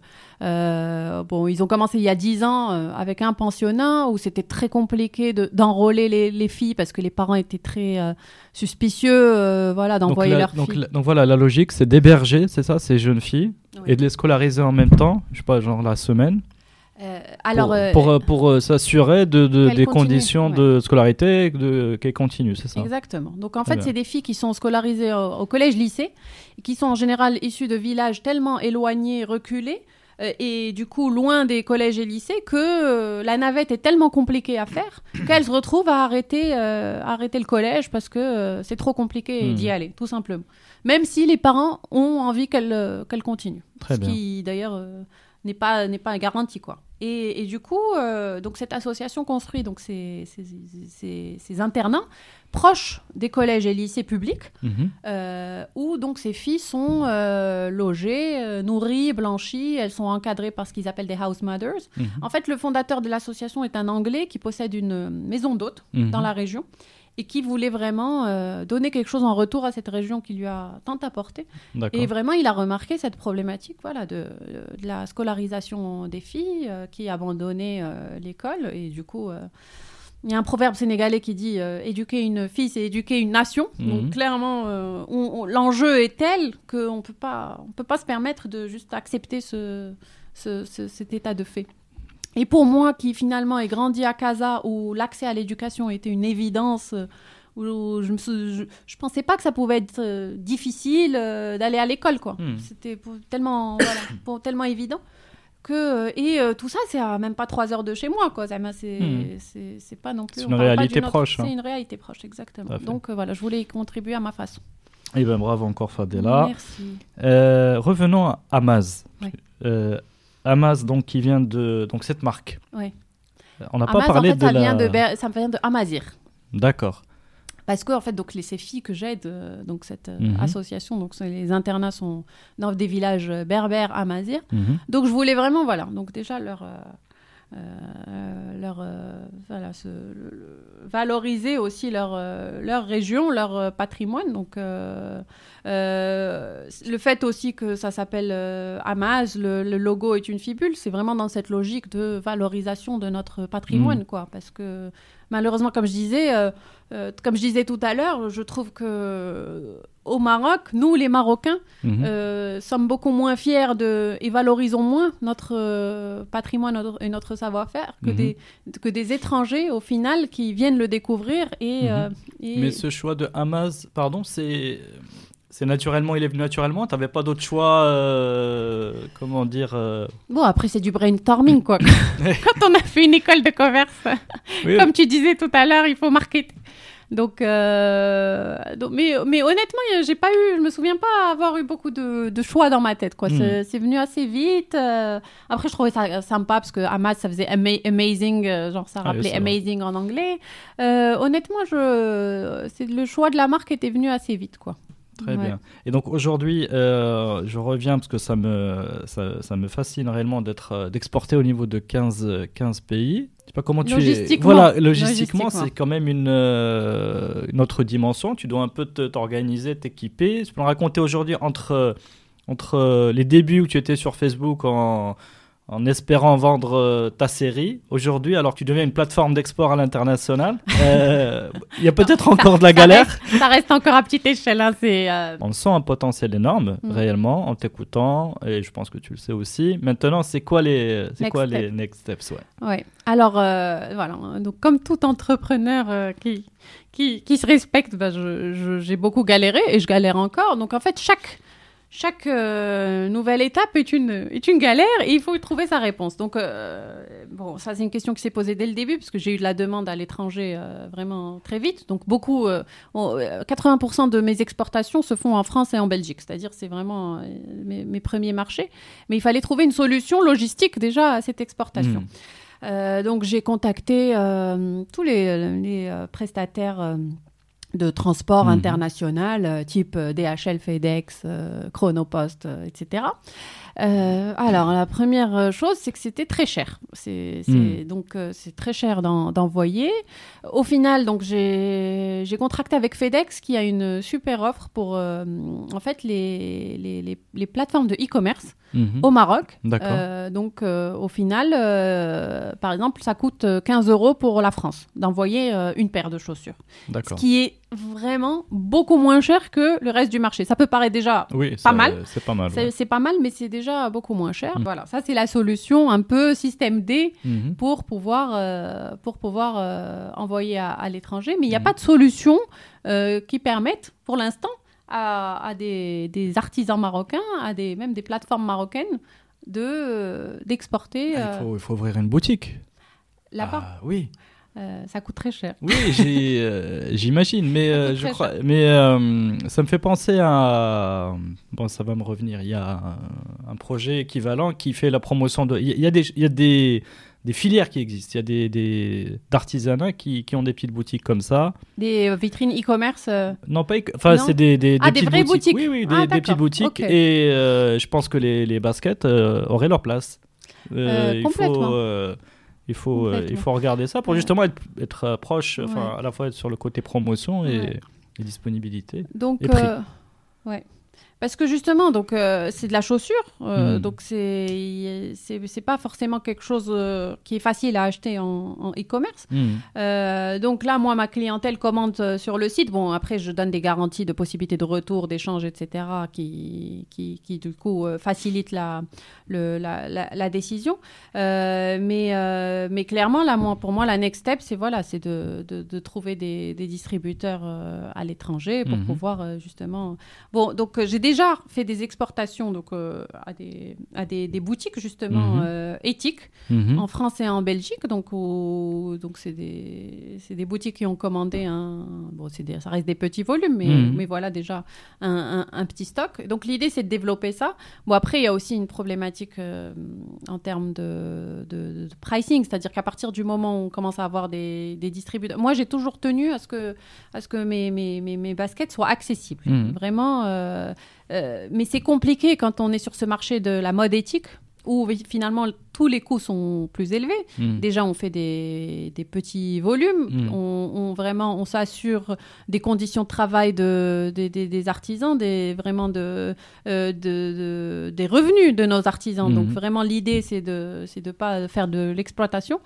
bon, ils ont commencé il y a 10 ans avec un pensionnat où c'était très compliqué de- d'enrôler les, les filles parce que les parents étaient très suspicieux voilà, d'envoyer leurs donc, filles. la- donc voilà, la logique, c'est d'héberger, c'est ça, ces jeunes filles, Oui. et de les scolariser en même temps, je sais pas, genre la semaine, Euh, alors, pour, euh, pour, euh, pour, euh, s'assurer de, des conditions ouais. de scolarité, qu'elles continuent, c'est ça Exactement. Donc en fait, c'est des filles qui sont scolarisées au, au collège-lycée, qui sont en général issues de villages tellement éloignés, reculés, et du coup loin des collèges et lycées, que la navette est tellement compliquée à faire qu'elles se retrouvent à arrêter, arrêter le collège parce que c'est trop compliqué Hmm. d'y aller, tout simplement. Même si les parents ont envie qu'elles qu'elles continuent. Très Ce bien. qui d'ailleurs n'est pas n'est pas garanti quoi. Et, et du coup, euh, donc cette association construit donc ces internats proches des collèges et lycées publics, Mhm. euh, où donc ces filles sont euh, logées, euh, nourries, blanchies, elles sont encadrées par ce qu'ils appellent des house mothers. Mhm. En fait, le fondateur de l'association est un Anglais qui possède une maison d'hôtes Mhm. dans la région et qui voulait vraiment donner quelque chose en retour à cette région qui lui a tant apporté. Et vraiment, il a remarqué cette problématique voilà, de, de la scolarisation des filles qui abandonnaient l'école. Et du coup, il y a un proverbe sénégalais qui dit euh, éduquer une fille, c'est éduquer une nation. Mhm. Donc clairement, euh, l'enjeu est tel qu'on ne peut pas on peut pas se permettre de juste accepter ce, ce- ce- cet état de fait. Et pour moi, qui finalement ai grandi à Casa, où l'accès à l'éducation était une évidence, euh, où je ne je, je pensais pas que ça pouvait être euh, difficile d'aller à l'école, quoi. Hmm. C'était tellement, voilà, pour- tellement évident. Que, euh, et euh, tout ça, c'est à même pas trois heures de chez moi, quoi. C'est Hmm. c'est- pas non plus. C'est une réalité autre- proche, hein. C'est une réalité proche, exactement. Donc euh, voilà, je voulais y contribuer à ma façon. Eh ben, bravo encore Fadela. Merci. Revenons à Amaz. Ouais. Amaz, donc, qui vient de donc, cette marque. Ouais. On n'a pas parlé en fait, de ça, la... vient de Ber- ça vient de Amazir. D'accord. Parce que en fait, donc les ces filles que j'aide, euh, donc cette euh, Mhm. association, donc les internats sont dans des villages euh, berbères à Mazir. Mhm. Donc je voulais vraiment, voilà, donc déjà leur, leur, voilà, se- le- le- valoriser aussi leur, leur région, leur patrimoine. Donc le fait aussi que ça s'appelle Hamas, le, le logo est une fibule, c'est vraiment dans cette logique de valorisation de notre patrimoine, quoi. Parce que malheureusement, comme je disais, euh, euh, comme je disais tout à l'heure, je trouve que euh, au Maroc, nous les Marocains, Mhm. euh, sommes beaucoup moins fiers de, et valorisons moins notre euh, patrimoine notre- et notre savoir-faire que, Mhm. des, que des étrangers, au final, qui viennent le découvrir. Et, Mhm. euh, et- Mais ce choix de Hamas, pardon, c'est c'est naturellement, il est venu naturellement. T'avais pas d'autre choix, euh, comment dire euh, Bon, après, c'est du brainstorming, quoi. Quand on a fait une école de commerce, oui, comme tu disais tout à l'heure, il faut marketer. Donc, euh, donc- mais, mais honnêtement, j'ai pas eu, je me souviens pas avoir eu beaucoup de, de choix dans ma tête. quoi. Hmm. C'est venu assez vite. euh. après, je trouvais ça sympa parce que Hamas, ça faisait ama- amazing, genre ça Ah oui, rappelait vrai. amazing en anglais. Euh, honnêtement, je, le choix de la marque était venu assez vite, quoi. Très Ouais. bien. Et donc aujourd'hui, euh, je reviens parce que ça me, ça, ça me fascine réellement d'être, euh, d'exporter au niveau de 15, euh, 15 pays. Je sais pas comment tu es. Logistiquement. Voilà, logistiquement, Logistiquement. c'est quand même une, euh, une autre dimension. Tu dois un peu t'organiser, t'équiper. Tu peux me raconter aujourd'hui entre, entre les débuts où tu étais sur Facebook en, en espérant vendre euh, ta série. Aujourd'hui, alors tu deviens une plateforme d'export à l'international. Euh, Il y a peut-être encore de la Ça galère. reste- Ça reste encore à petite échelle. hein, euh, On sent un potentiel énorme, Mm. réellement, en t'écoutant, et je pense que tu le sais aussi. Maintenant, c'est quoi les, c'est Next quoi step. les next steps ouais. Ouais. Alors, voilà. Donc, comme tout entrepreneur qui, qui, qui se respecte, bah, j'ai beaucoup galéré et je galère encore. Donc, en fait, chaque, chaque euh, nouvelle étape est une, est une galère et il faut trouver sa réponse. Donc, euh, bon, ça, c'est une question qui s'est posée dès le début parce que j'ai eu de la demande à l'étranger euh, vraiment très vite. Donc, beaucoup, euh, on- euh, 80% de mes exportations se font en France et en Belgique. C'est-à-dire, c'est vraiment mes, mes premiers marchés. Mais il fallait trouver une solution logistique déjà à cette exportation. Mm. Euh, donc j'ai contacté tous les, les, prestataires de transport Mhm. international, euh, type euh, DHL, FedEx, euh, Chronopost, etc. Euh, alors la première euh, chose, c'est que c'était très cher. C'est Mhm. donc euh, c'est très cher d'en- d'envoyer. Au final, donc j'ai contracté avec FedEx qui a une super offre pour euh, en fait les, les, les, les plateformes de e-commerce Mhm. au Maroc. Donc, au final, par exemple, ça coûte euh, 15 euros pour la France d'envoyer une paire de chaussures. Ce qui est vraiment beaucoup moins cher que le reste du marché. Ça peut paraître déjà, Oui, pas ça- mal. C'est pas mal. c'est ouais. c'est pas mal, mais c'est déjà beaucoup moins cher. Mm. Voilà, ça c'est la solution un peu système D Mhm. pour pouvoir, euh, pour pouvoir euh, envoyer à, à l'étranger. Mais il n'y a Mhm. pas de solution euh, qui permette, pour l'instant, à, à des, des artisans marocains, à des, même des plateformes marocaines, de, d'exporter Ah, il, faut, il faut ouvrir une boutique. là-bas. Ah, oui. Euh, ça coûte très cher. Oui, euh, j'imagine, mais Ça euh, je crois, mais ça me fait penser à bon, ça va me revenir. Il y a un, un projet équivalent qui fait la promotion de. Il y a- des, il y a des, des filières qui existent. Il y a des, des d'artisanat qui, qui ont des petites boutiques comme ça. Des vitrines e-commerce. Non, pas. éco- Enfin, c'est des, des, Ah, des petites vraies boutiques. boutiques. Oui, oui, des, Ah, des petites boutiques. Et je pense que les, les baskets auraient leur place. Euh, il faut. Il faut, euh, il faut regarder ça pour justement être, être euh, proche, enfin, Ouais. à la fois être sur le côté promotion et, Ouais. et disponibilité. Donc, Et prix. euh, ouais. Parce que justement, donc euh, c'est de la chaussure, euh, Hmm. donc c'est c'est pas forcément quelque chose euh, qui est facile à acheter en, e-commerce. Hmm. Euh, donc là, moi, ma clientèle commande sur le site. Bon, après, je donne des garanties de possibilité de retour, d'échange, etc., qui, qui, qui, du coup facilitent la, le, la, la, la décision. Mais, mais clairement, là, moi, pour moi, la next step, c'est voilà, c'est de, de, de trouver des, des distributeurs à l'étranger pour Mhm. pouvoir justement. Bon, donc j'ai déjà fait des exportations donc euh, à des à des, des boutiques justement Mhm. euh, éthiques Mhm. en France et en Belgique. Donc, au- donc c'est des, des boutiques qui ont commandé un. Bon, des- ça reste des petits volumes, mais, Mhm. mais voilà déjà un, un- un petit stock. Donc, l'idée, c'est de développer ça. Bon, après, il y a aussi une problématique euh, en termes de, de- de pricing, c'est-à-dire qu'à partir du moment où on commence à avoir des, des distributeurs. Moi, j'ai toujours tenu à ce que, à ce que mes, mes, mes, mes baskets soient accessibles. Vraiment. euh, euh, mais c'est compliqué quand on est sur ce marché de la mode éthique où finalement tous les coûts sont plus élevés. Hmm. Déjà, on fait des, des petits volumes, Mm. on, on vraiment on s'assure des conditions de travail de, des- artisans, des, vraiment de, euh, de- de- des revenus de nos artisans. Donc vraiment, l'idée, c'est de c'est de pas faire de l'exploitation.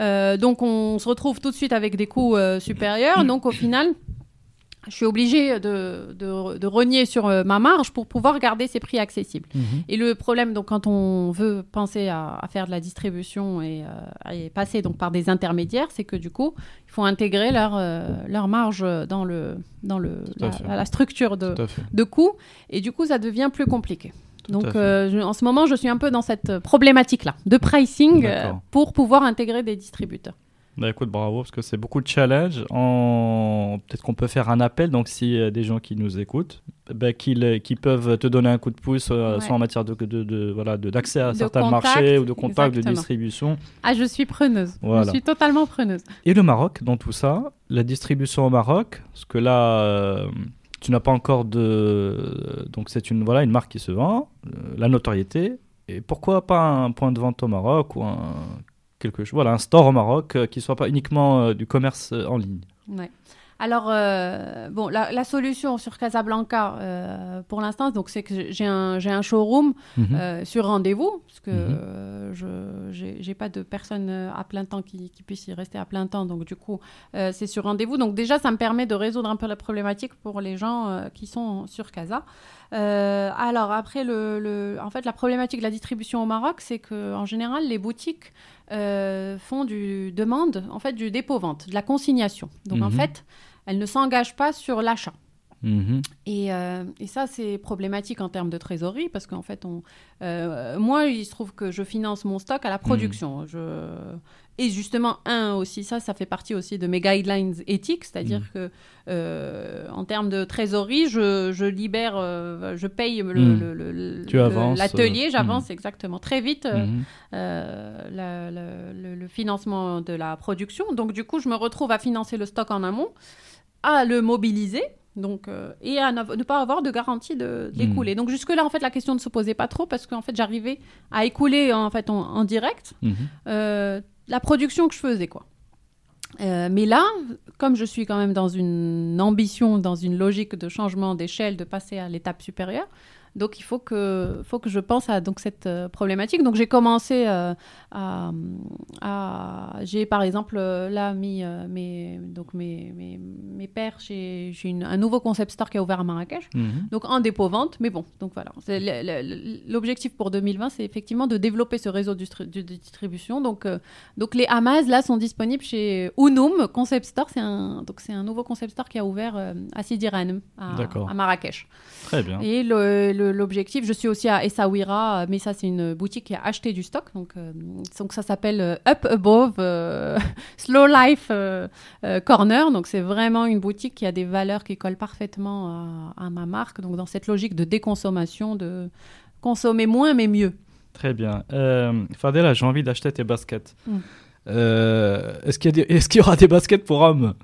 Euh, donc on se retrouve tout de suite avec des coûts euh, supérieurs. Donc au final, je suis obligée de, de, de renier sur euh, ma marge pour pouvoir garder ces prix accessibles. Mhm. Et le problème, donc, quand on veut penser à, à faire de la distribution et, euh, et passer donc par des intermédiaires, c'est que du coup, il faut intégrer leur, euh, leur marge dans, le, dans le, Tout à la, structure de, de coûts. Et du coup, ça devient plus compliqué. Donc, euh, je- en ce moment, je suis un peu dans cette problématique-là de pricing euh, pour pouvoir intégrer des distributeurs. Bah écoute, bravo, parce que c'est beaucoup de challenges. En... Peut-être qu'on peut faire un appel, donc s'il y a des gens qui nous écoutent, bah, qu'ils qui peuvent te donner un coup de pouce, euh, Ouais. soit en matière de, de, de- voilà, de- d'accès à De certains contact, marchés ou de contacts, de distribution. Ah, je suis preneuse. Voilà. Je suis totalement preneuse. Et le Maroc, dans tout ça, la distribution au Maroc, parce que là, euh, tu n'as pas encore de... Donc c'est une, voilà, une marque qui se vend, euh, la notoriété. Et pourquoi pas un point de vente au Maroc ou un, quelque chose, voilà, un store au Maroc euh, qui soit pas uniquement euh, du commerce euh, en ligne Ouais. Alors, bon, la, la solution sur Casablanca, pour l'instant, donc c'est que j'ai un, j'ai un showroom Mhm. sur rendez-vous, parce que Mhm. je j'ai pas de personne à plein temps qui, qui puisse y rester à plein temps, donc du coup, c'est sur rendez-vous. Donc déjà, ça me permet de résoudre un peu la problématique pour les gens qui sont sur Casa. Euh, alors après, le, le- en fait, la problématique de la distribution au Maroc, c'est que en général, les boutiques euh, font du demande, en fait, du dépôt-vente, de la consignation. Donc en Mhm. fait, elles ne s'engagent pas sur l'achat. Mhm. Et, euh, et ça, c'est problématique en termes de trésorerie parce qu'en fait, on, euh, moi, il se trouve que je finance mon stock à la production. Je... Et justement, un aussi, ça, ça fait partie aussi de mes guidelines éthiques, c'est-à dire Mhm. que euh, en termes de trésorerie, je, je libère, euh, je paye le- avances, l'atelier, euh, j'avance exactement très vite. la- la- le, le financement de la production. Donc, du coup, je me retrouve à financer le stock en amont, à le mobiliser. Donc, et à ne pas avoir de garantie de- d'écouler. Donc jusque-là, en fait, la question ne se posait pas trop parce qu'en fait, j'arrivais à écouler en fait en, en direct Mhm. euh, la production que je faisais, quoi. Euh, mais là, comme je suis quand même dans une ambition, dans une logique de changement d'échelle, de passer à l'étape supérieure, donc il faut que, faut que je pense à donc cette euh, problématique. Donc j'ai commencé euh, à, à- j'ai par exemple euh, là mis euh, mes donc mes, mes, mes pairs chez j'ai une- un nouveau concept store qui a ouvert à Marrakech. Mhm. Donc en dépôt vente, mais bon, donc voilà. C'est L'objectif pour 2020, c'est effectivement de développer ce réseau de, distri- de distribution. Donc, donc les Hamas là sont disponibles chez Unum Concept Store. C'est un donc c'est un nouveau concept store qui a ouvert à Sidi à, Marrakech. Très bien. Et le- le- l'objectif, je suis aussi à Essaouira, mais ça c'est une boutique qui a acheté du stock. Donc, euh, donc ça s'appelle euh, Up Above euh, Slow Life Corner. Donc c'est vraiment une boutique qui a des valeurs qui collent parfaitement à, à ma marque. Donc dans cette logique de déconsommation, de consommer moins mais mieux. Très bien. Fadela, j'ai envie d'acheter tes baskets. Mm. Est-ce qu'il y, est-ce qu'il y aura des baskets pour hommes?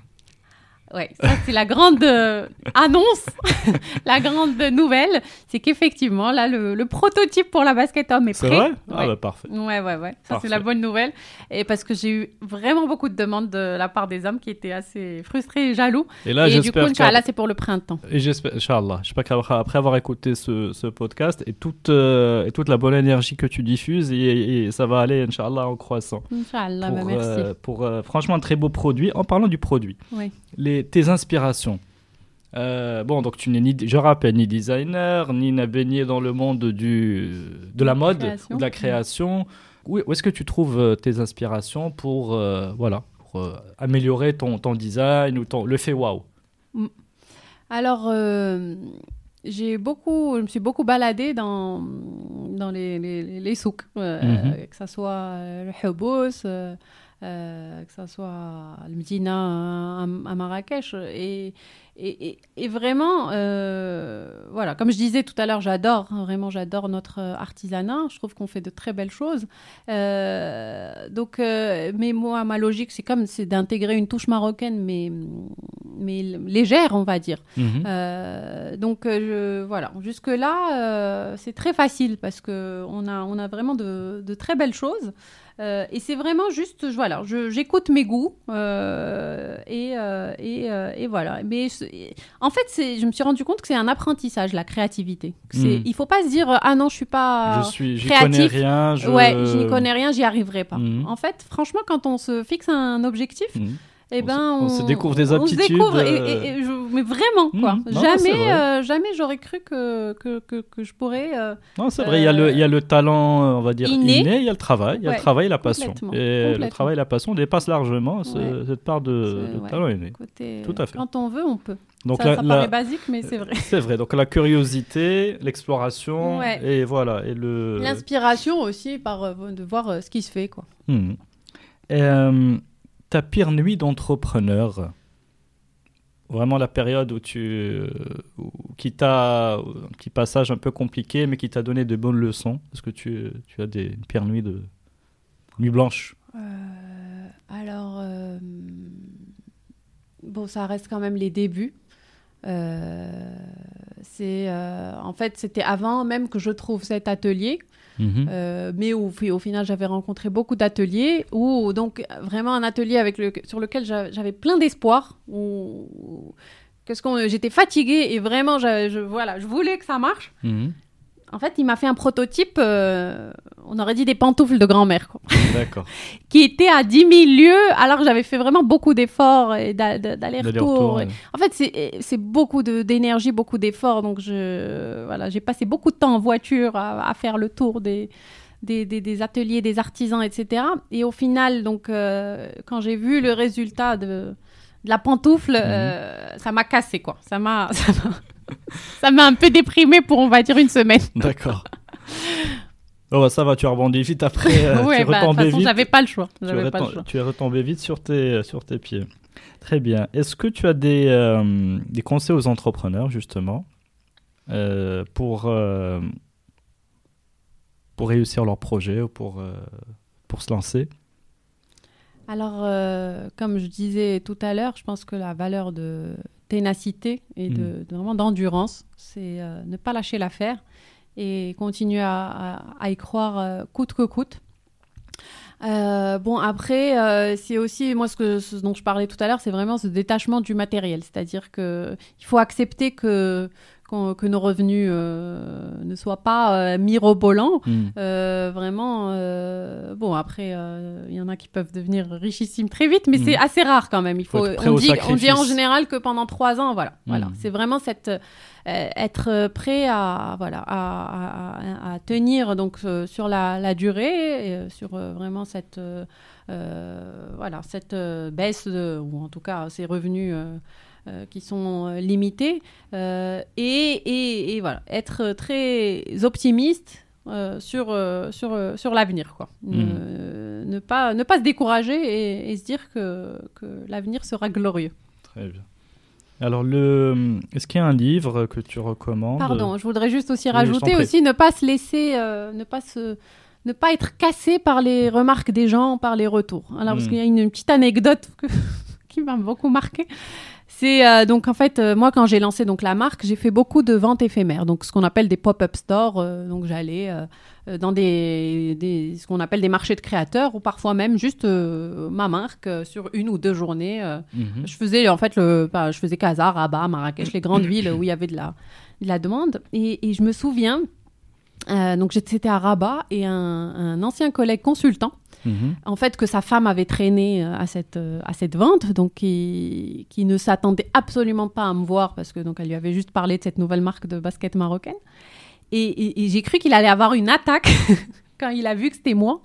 Ouais, ça c'est la grande euh, annonce, la grande nouvelle, c'est qu'effectivement là le, le prototype pour la basket homme est C'est prêt. vrai? Ah bah parfait. Ouais, ouais, ouais. Ça, c'est la bonne nouvelle. Et parce que j'ai eu vraiment beaucoup de demandes de la part des hommes qui étaient assez frustrés et jaloux. Et là, et du coup, j'espère que... c'est pour le printemps. Et j'espère, Inch'Allah, j'espère qu'après après avoir écouté ce, ce podcast et toute, euh, et toute la bonne énergie que tu diffuses, et, et ça va aller, Inch'Allah, en croissant. Inch'Allah, bah, merci. euh, pour, franchement un très beau produit. En parlant du produit, Oui. Les, tes inspirations. Euh, bon, donc tu n'es ni, je rappelle, ni designer, ni n'a baigné dans le monde du, de la mode création. ou de la création. Où, où est-ce que tu trouves euh, tes inspirations pour, euh, voilà, pour euh, améliorer ton, ton design ou ton, le fait waouh? Alors, euh, j'ai beaucoup, je me suis beaucoup baladée dans, dans les, les, les souks, Mhm. que ce soit le euh, que ce soit le Medina à, à Marrakech. Et, et, et- vraiment, euh, voilà, comme je disais tout à l'heure, j'adore, hein, vraiment, j'adore notre artisanat. Je trouve qu'on fait de très belles choses. Euh, donc, mais moi, ma logique, c'est comme c'est d'intégrer une touche marocaine, mais, mais légère, on va dire. Mhm. Donc je, voilà, jusque là c'est très facile parce que on a on a vraiment de, de très belles choses Euh, et c'est vraiment juste je- voilà, j'écoute mes goûts euh, et, euh, et, et voilà. Mais en fait c'est je me suis rendu compte que c'est un apprentissage la créativité. C'est Mhm. il faut pas se dire ah non je suis pas je suis, j'y créatif. connais rien. Je... Ouais, je n'y connais rien, j'y arriverai pas. Mhm. En fait, franchement, quand on se fixe un objectif, Mhm. Eh On ben, se- on se découvre des on se aptitudes, découvre et- euh, et- et je- mais vraiment, quoi. Non, c'est jamais, vrai. euh, jamais j'aurais cru que, que, que, que je pourrais. euh, Non, c'est vrai, il y, a le- il y a le talent, euh, on va dire, Inné. il y a le travail, il y a Ouais, le travail et la passion. complètement, Et le travail et la passion dépassent largement ce- Ouais. cette part de, C'est- de ouais. talent inné. côté, Tout à fait. Quand on veut, on peut. Donc ça la- ça la- paraît basique, mais c'est vrai. c'est vrai, donc la curiosité, l'exploration, et voilà. Et le... L'inspiration aussi, par, euh, de voir euh, ce qui se fait, quoi. Hmm. Et, euh, ta pire nuit d'entrepreneur Vraiment la période où tu, où- qui t'a un petit passage un peu compliqué, mais qui t'a donné de bonnes leçons. Est-ce que tu, tu as des une pire nuit de nuit blanche? Euh, alors, euh, bon, ça reste quand même les débuts. Euh, c'est en fait c'était avant même que je trouve cet atelier. Mhm. mais au, au final, j'avais rencontré beaucoup d'ateliers, ou donc vraiment un atelier avec le, sur lequel j'avais plein d'espoir, où, qu'est-ce qu'on, j'étais fatiguée et vraiment, je, voilà, je voulais que ça marche. Mhm. En fait, il m'a fait un prototype, euh, on aurait dit des pantoufles de grand-mère, quoi. D'accord. qui était à 10 000 lieues, alors que j'avais fait vraiment beaucoup d'efforts et d'a- d'a- d'aller-retour. Ouais. En fait, c'est- beaucoup de- d'énergie, beaucoup d'efforts. Donc, je, voilà, j'ai passé beaucoup de temps en voiture à, à faire le tour des, des, des- des ateliers, des artisans, etc. Et au final, donc, euh, quand j'ai vu le résultat de, de la pantoufle, euh, ça m'a cassé, quoi. Ça m'a, ça m'a, un peu déprimé pour, on va dire, une semaine. D'accord. Oh, bah, ça va, tu as rebondi vite après. euh, ouais, tu es bah, de toute façon, vite. j'avais pas le choix. Tu es, J'avais pas le retom- choix. tu es retombé vite sur tes, sur tes pieds. Très bien. Est-ce que tu as des, euh, des conseils aux entrepreneurs, justement, euh, pour, euh, pour réussir leur projet ou pour, euh, pour se lancer? Alors, euh, comme je disais tout à l'heure, je pense que la valeur de ténacité et de, de vraiment d'endurance, c'est euh, ne pas lâcher l'affaire et continuer à, à- à y croire euh, coûte que coûte. Euh, bon, après, euh, c'est aussi, moi, ce, que, ce dont je parlais tout à l'heure, c'est vraiment ce détachement du matériel. C'est-à-dire qu'il faut accepter que, que nos revenus euh, ne soient pas euh, mirobolants. Hmm. Euh, vraiment, bon, après, il y en a qui peuvent devenir richissimes très vite, mais Mm. c'est assez rare quand même. Il Faut on, dit, on dit en général que pendant trois ans, voilà. voilà. Mm. C'est vraiment cette, euh, être prêt à, voilà, à, à- à tenir donc, euh, sur la, la durée, et, euh, sur vraiment cette, voilà, cette baisse, de- ou en tout cas ces revenus. Euh, qui sont euh, limités euh, et, et- et voilà être très optimiste sur sur sur l'avenir quoi ne, ne pas ne pas se décourager et, et se dire que que l'avenir sera glorieux Très bien. Alors, le... est-ce qu'il y a un livre que tu recommandes? Pardon je voudrais juste aussi rajouter aussi ne pas se laisser euh, ne pas se ne pas être cassé par les remarques des gens, par les retours. Alors, parce Mm. qu'il y a une, une petite anecdote que- qui m'a beaucoup marqué. C'est euh, donc en fait euh, moi quand j'ai lancé donc la marque, j'ai fait beaucoup de ventes éphémères, donc ce qu'on appelle des pop-up stores. euh, donc j'allais dans des, des- ce qu'on appelle des marchés de créateurs ou parfois même juste ma marque sur une ou deux journées. Mhm. je faisais en fait le, bah, je faisais Casa, Rabat, Marrakech, les grandes villes où il y avait de la, de la demande. Et, et je me souviens, euh, donc j'étais c'était à Rabat et un, un ancien collègue consultant Mhm. en fait que sa femme avait traîné euh, à cette euh, à cette vente. Donc qui, qui ne s'attendait absolument pas à me voir parce que donc elle lui avait juste parlé de cette nouvelle marque de basket marocaine. Et, et- et j'ai cru qu'il allait avoir une attaque quand il a vu que c'était moi.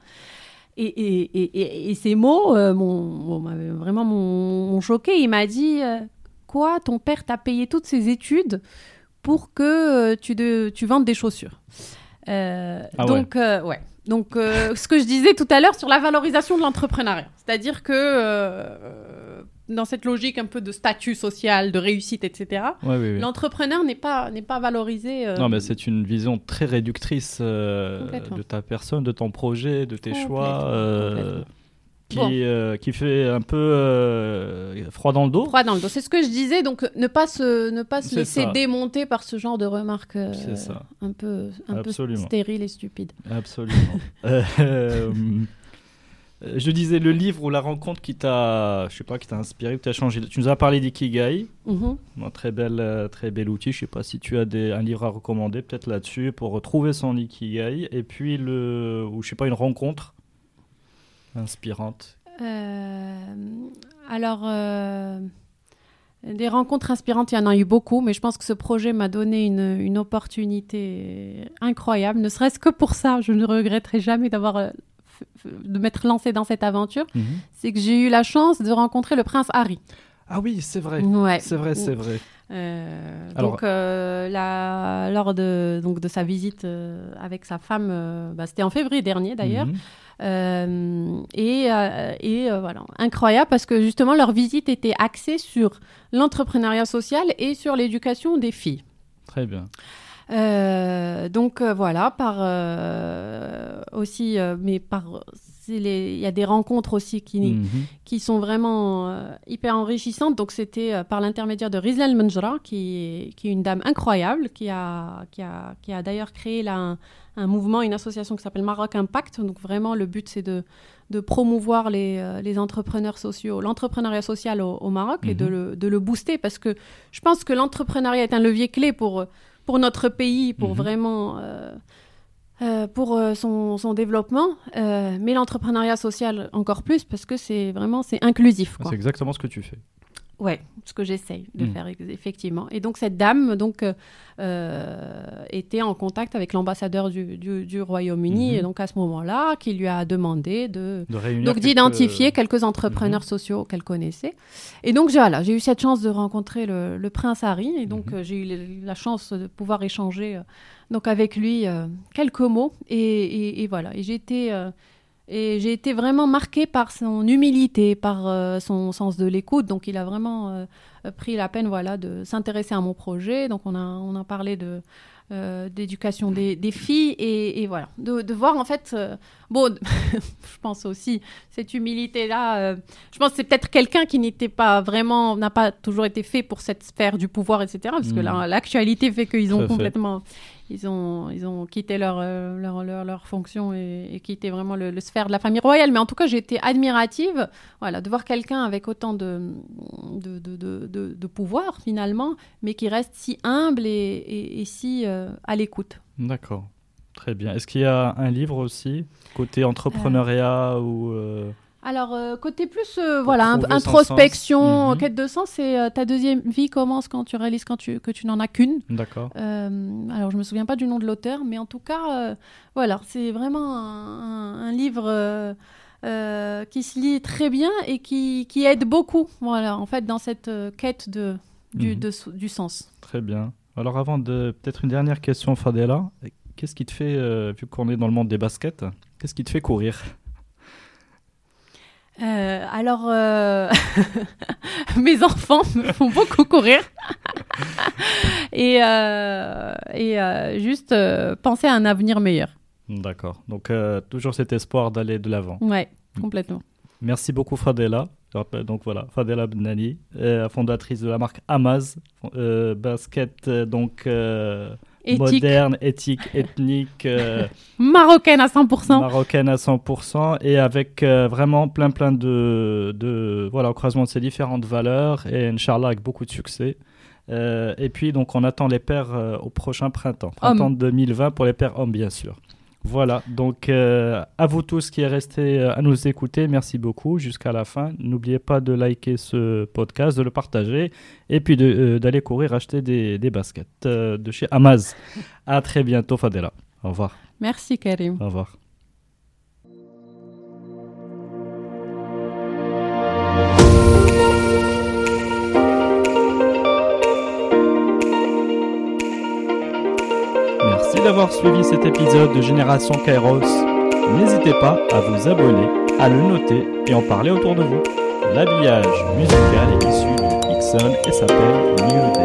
Et, et, ces mots euh, m'ont vraiment m'ont choqué. Il m'a dit euh, quoi ton père t'a payé toutes ses études pour que tu de, tu vendes des chaussures? Euh, Ah ouais. donc euh, ouais donc, euh, ce que je disais tout à l'heure sur la valorisation de l'entrepreneuriat. C'est-à-dire que dans cette logique un peu de statut social, de réussite, etc., Ouais, oui, oui. l'entrepreneur n'est pas, n'est pas valorisé. Non, mais c'est une vision très réductrice de ta personne, de ton projet, de tes choix, Complètement, complètement. Qui, Bon. euh, qui fait un peu euh, froid dans le dos. froid dans le dos. C'est ce que je disais, donc ne pas se, ne pas se laisser ça. démonter par ce genre de remarques euh, un peu, un peu stériles et stupides. Absolument. Je disais le livre ou la rencontre qui t'a, je sais pas, qui t'a inspiré, qui t'a changé. Tu nous as parlé d'Ikigai, Mhm. un très bel, très bel outil. Je sais pas si tu as des, un livre à recommander peut-être là-dessus pour retrouver son Ikigai. Et puis le, ou je sais pas, une rencontre inspirante. Euh, alors, euh, des rencontres inspirantes, il y en a eu beaucoup, mais je pense que ce projet m'a donné une, une opportunité incroyable. Ne serait-ce que pour ça, je ne regretterai jamais d'avoir euh, de m'être lancée dans cette aventure. C'est que j'ai eu la chance de rencontrer le prince Harry. Ah oui, c'est vrai. Ouais. C'est vrai, c'est vrai. Euh, Alors- donc, euh, la- lors de, donc, de sa visite euh, avec sa femme, bah, c'était en février dernier d'ailleurs. Mhm. Et et voilà, incroyable parce que justement leur visite était axée sur l'entrepreneuriat social et sur l'éducation des filles. Très bien. Donc voilà, par aussi, mais par il y a des rencontres aussi qui, Mhm. qui sont vraiment euh, hyper enrichissantes. Donc, c'était euh, par l'intermédiaire de Rizal Menjra, qui, est- qui est une dame incroyable, qui a, qui a, qui a d'ailleurs créé là, un, un mouvement, une association qui s'appelle Maroc Impact. Donc, vraiment, le but, c'est de, de promouvoir les, euh, les entrepreneurs sociaux, l'entrepreneuriat social au, au Maroc et de Mhm. le, de le booster parce que je pense que l'entrepreneuriat est un levier clé pour, pour notre pays, pour Mhm. vraiment. euh, euh, pour euh, son, développement, euh, mais l'entrepreneuriat social encore plus parce que c'est vraiment c'est inclusif. C'est exactement ce que tu fais. Ouais, ce que j'essaye de Mm. faire effectivement. Et donc cette dame donc euh, euh, était en contact avec l'ambassadeur du, du, du Royaume-Uni Mhm. et donc à ce moment-là qui lui a demandé de donc d'identifier quelques entrepreneurs Mhm. sociaux qu'elle connaissait. Et donc j'ai voilà, j'ai eu cette chance de rencontrer le, le prince Harry et donc euh, j'ai eu la chance de pouvoir échanger euh, donc avec lui quelques mots et, et- et voilà. Et euh, et j'ai été vraiment marquée par son humilité, par euh, son sens de l'écoute. Donc il a vraiment euh, pris la peine voilà de s'intéresser à mon projet. Donc on a on a parlé de euh, d'éducation des, des filles et, et voilà de, de voir en fait euh, bon je pense aussi cette humilité là je pense que c'est peut-être quelqu'un qui n'était pas vraiment n'a pas toujours été fait pour cette sphère du pouvoir etc parce que Mm. là l'actualité fait qu'ils ont fait. Ils ont ils ont quitté leur euh, leur, leur, leur fonction et, quitté vraiment le, sphère de la famille royale mais en tout cas été admirative voilà de voir quelqu'un avec autant de de, de, de, pouvoir finalement mais qui reste si humble et, et, et si euh, à l'écoute D'accord. Très bien. Est-ce qu'il y a un livre aussi, côté entrepreneuriat ou. euh, Alors, euh, côté plus, euh, voilà, introspection. Mhm. quête de sens, c'est euh, ta deuxième vie commence quand tu réalises quand tu, que tu n'en as qu'une. D'accord. Alors, je me souviens pas du nom de l'auteur, mais en tout cas, voilà, c'est vraiment un, livre qui se lit très bien et qui, qui aide beaucoup, voilà, en fait, dans cette quête de, du, Mhm. de du sens. Très bien. Alors, avant de. Peut-être une dernière question, Fadela. Qu'est-ce qui te fait, vu qu'on est dans le monde des baskets, qu'est-ce qui te fait courir? Euh, alors, euh, mes enfants me font beaucoup courir. et euh, et juste penser à un avenir meilleur. D'accord. Donc, toujours cet espoir d'aller de l'avant. Ouais, complètement. Merci beaucoup, Fadela. Donc voilà, Fadela Benani, fondatrice de la marque Amaz, basket donc Éthique moderne, éthique, ethnique, euh, marocaine à 100%. marocaine à 100% et avec euh, vraiment plein plein de, de voilà au croisement de ces différentes valeurs et Inch'Allah avec beaucoup de succès. Euh, et puis donc on attend les pères au prochain printemps, printemps 2020 pour les pères hommes bien sûr. Voilà, donc euh, à vous tous qui est resté euh, à nous écouter, merci beaucoup jusqu'à la fin. N'oubliez pas de liker ce podcast, de le partager et puis euh, d'aller courir acheter des, des baskets de chez Amaz. À très bientôt Fadela. Au revoir. Merci Karim. Au revoir. D'avoir suivi cet épisode de Génération Kairos. N'hésitez pas à vous abonner, à le noter et en parler autour de vous. L'habillage musical est issu de Ixon et s'appelle New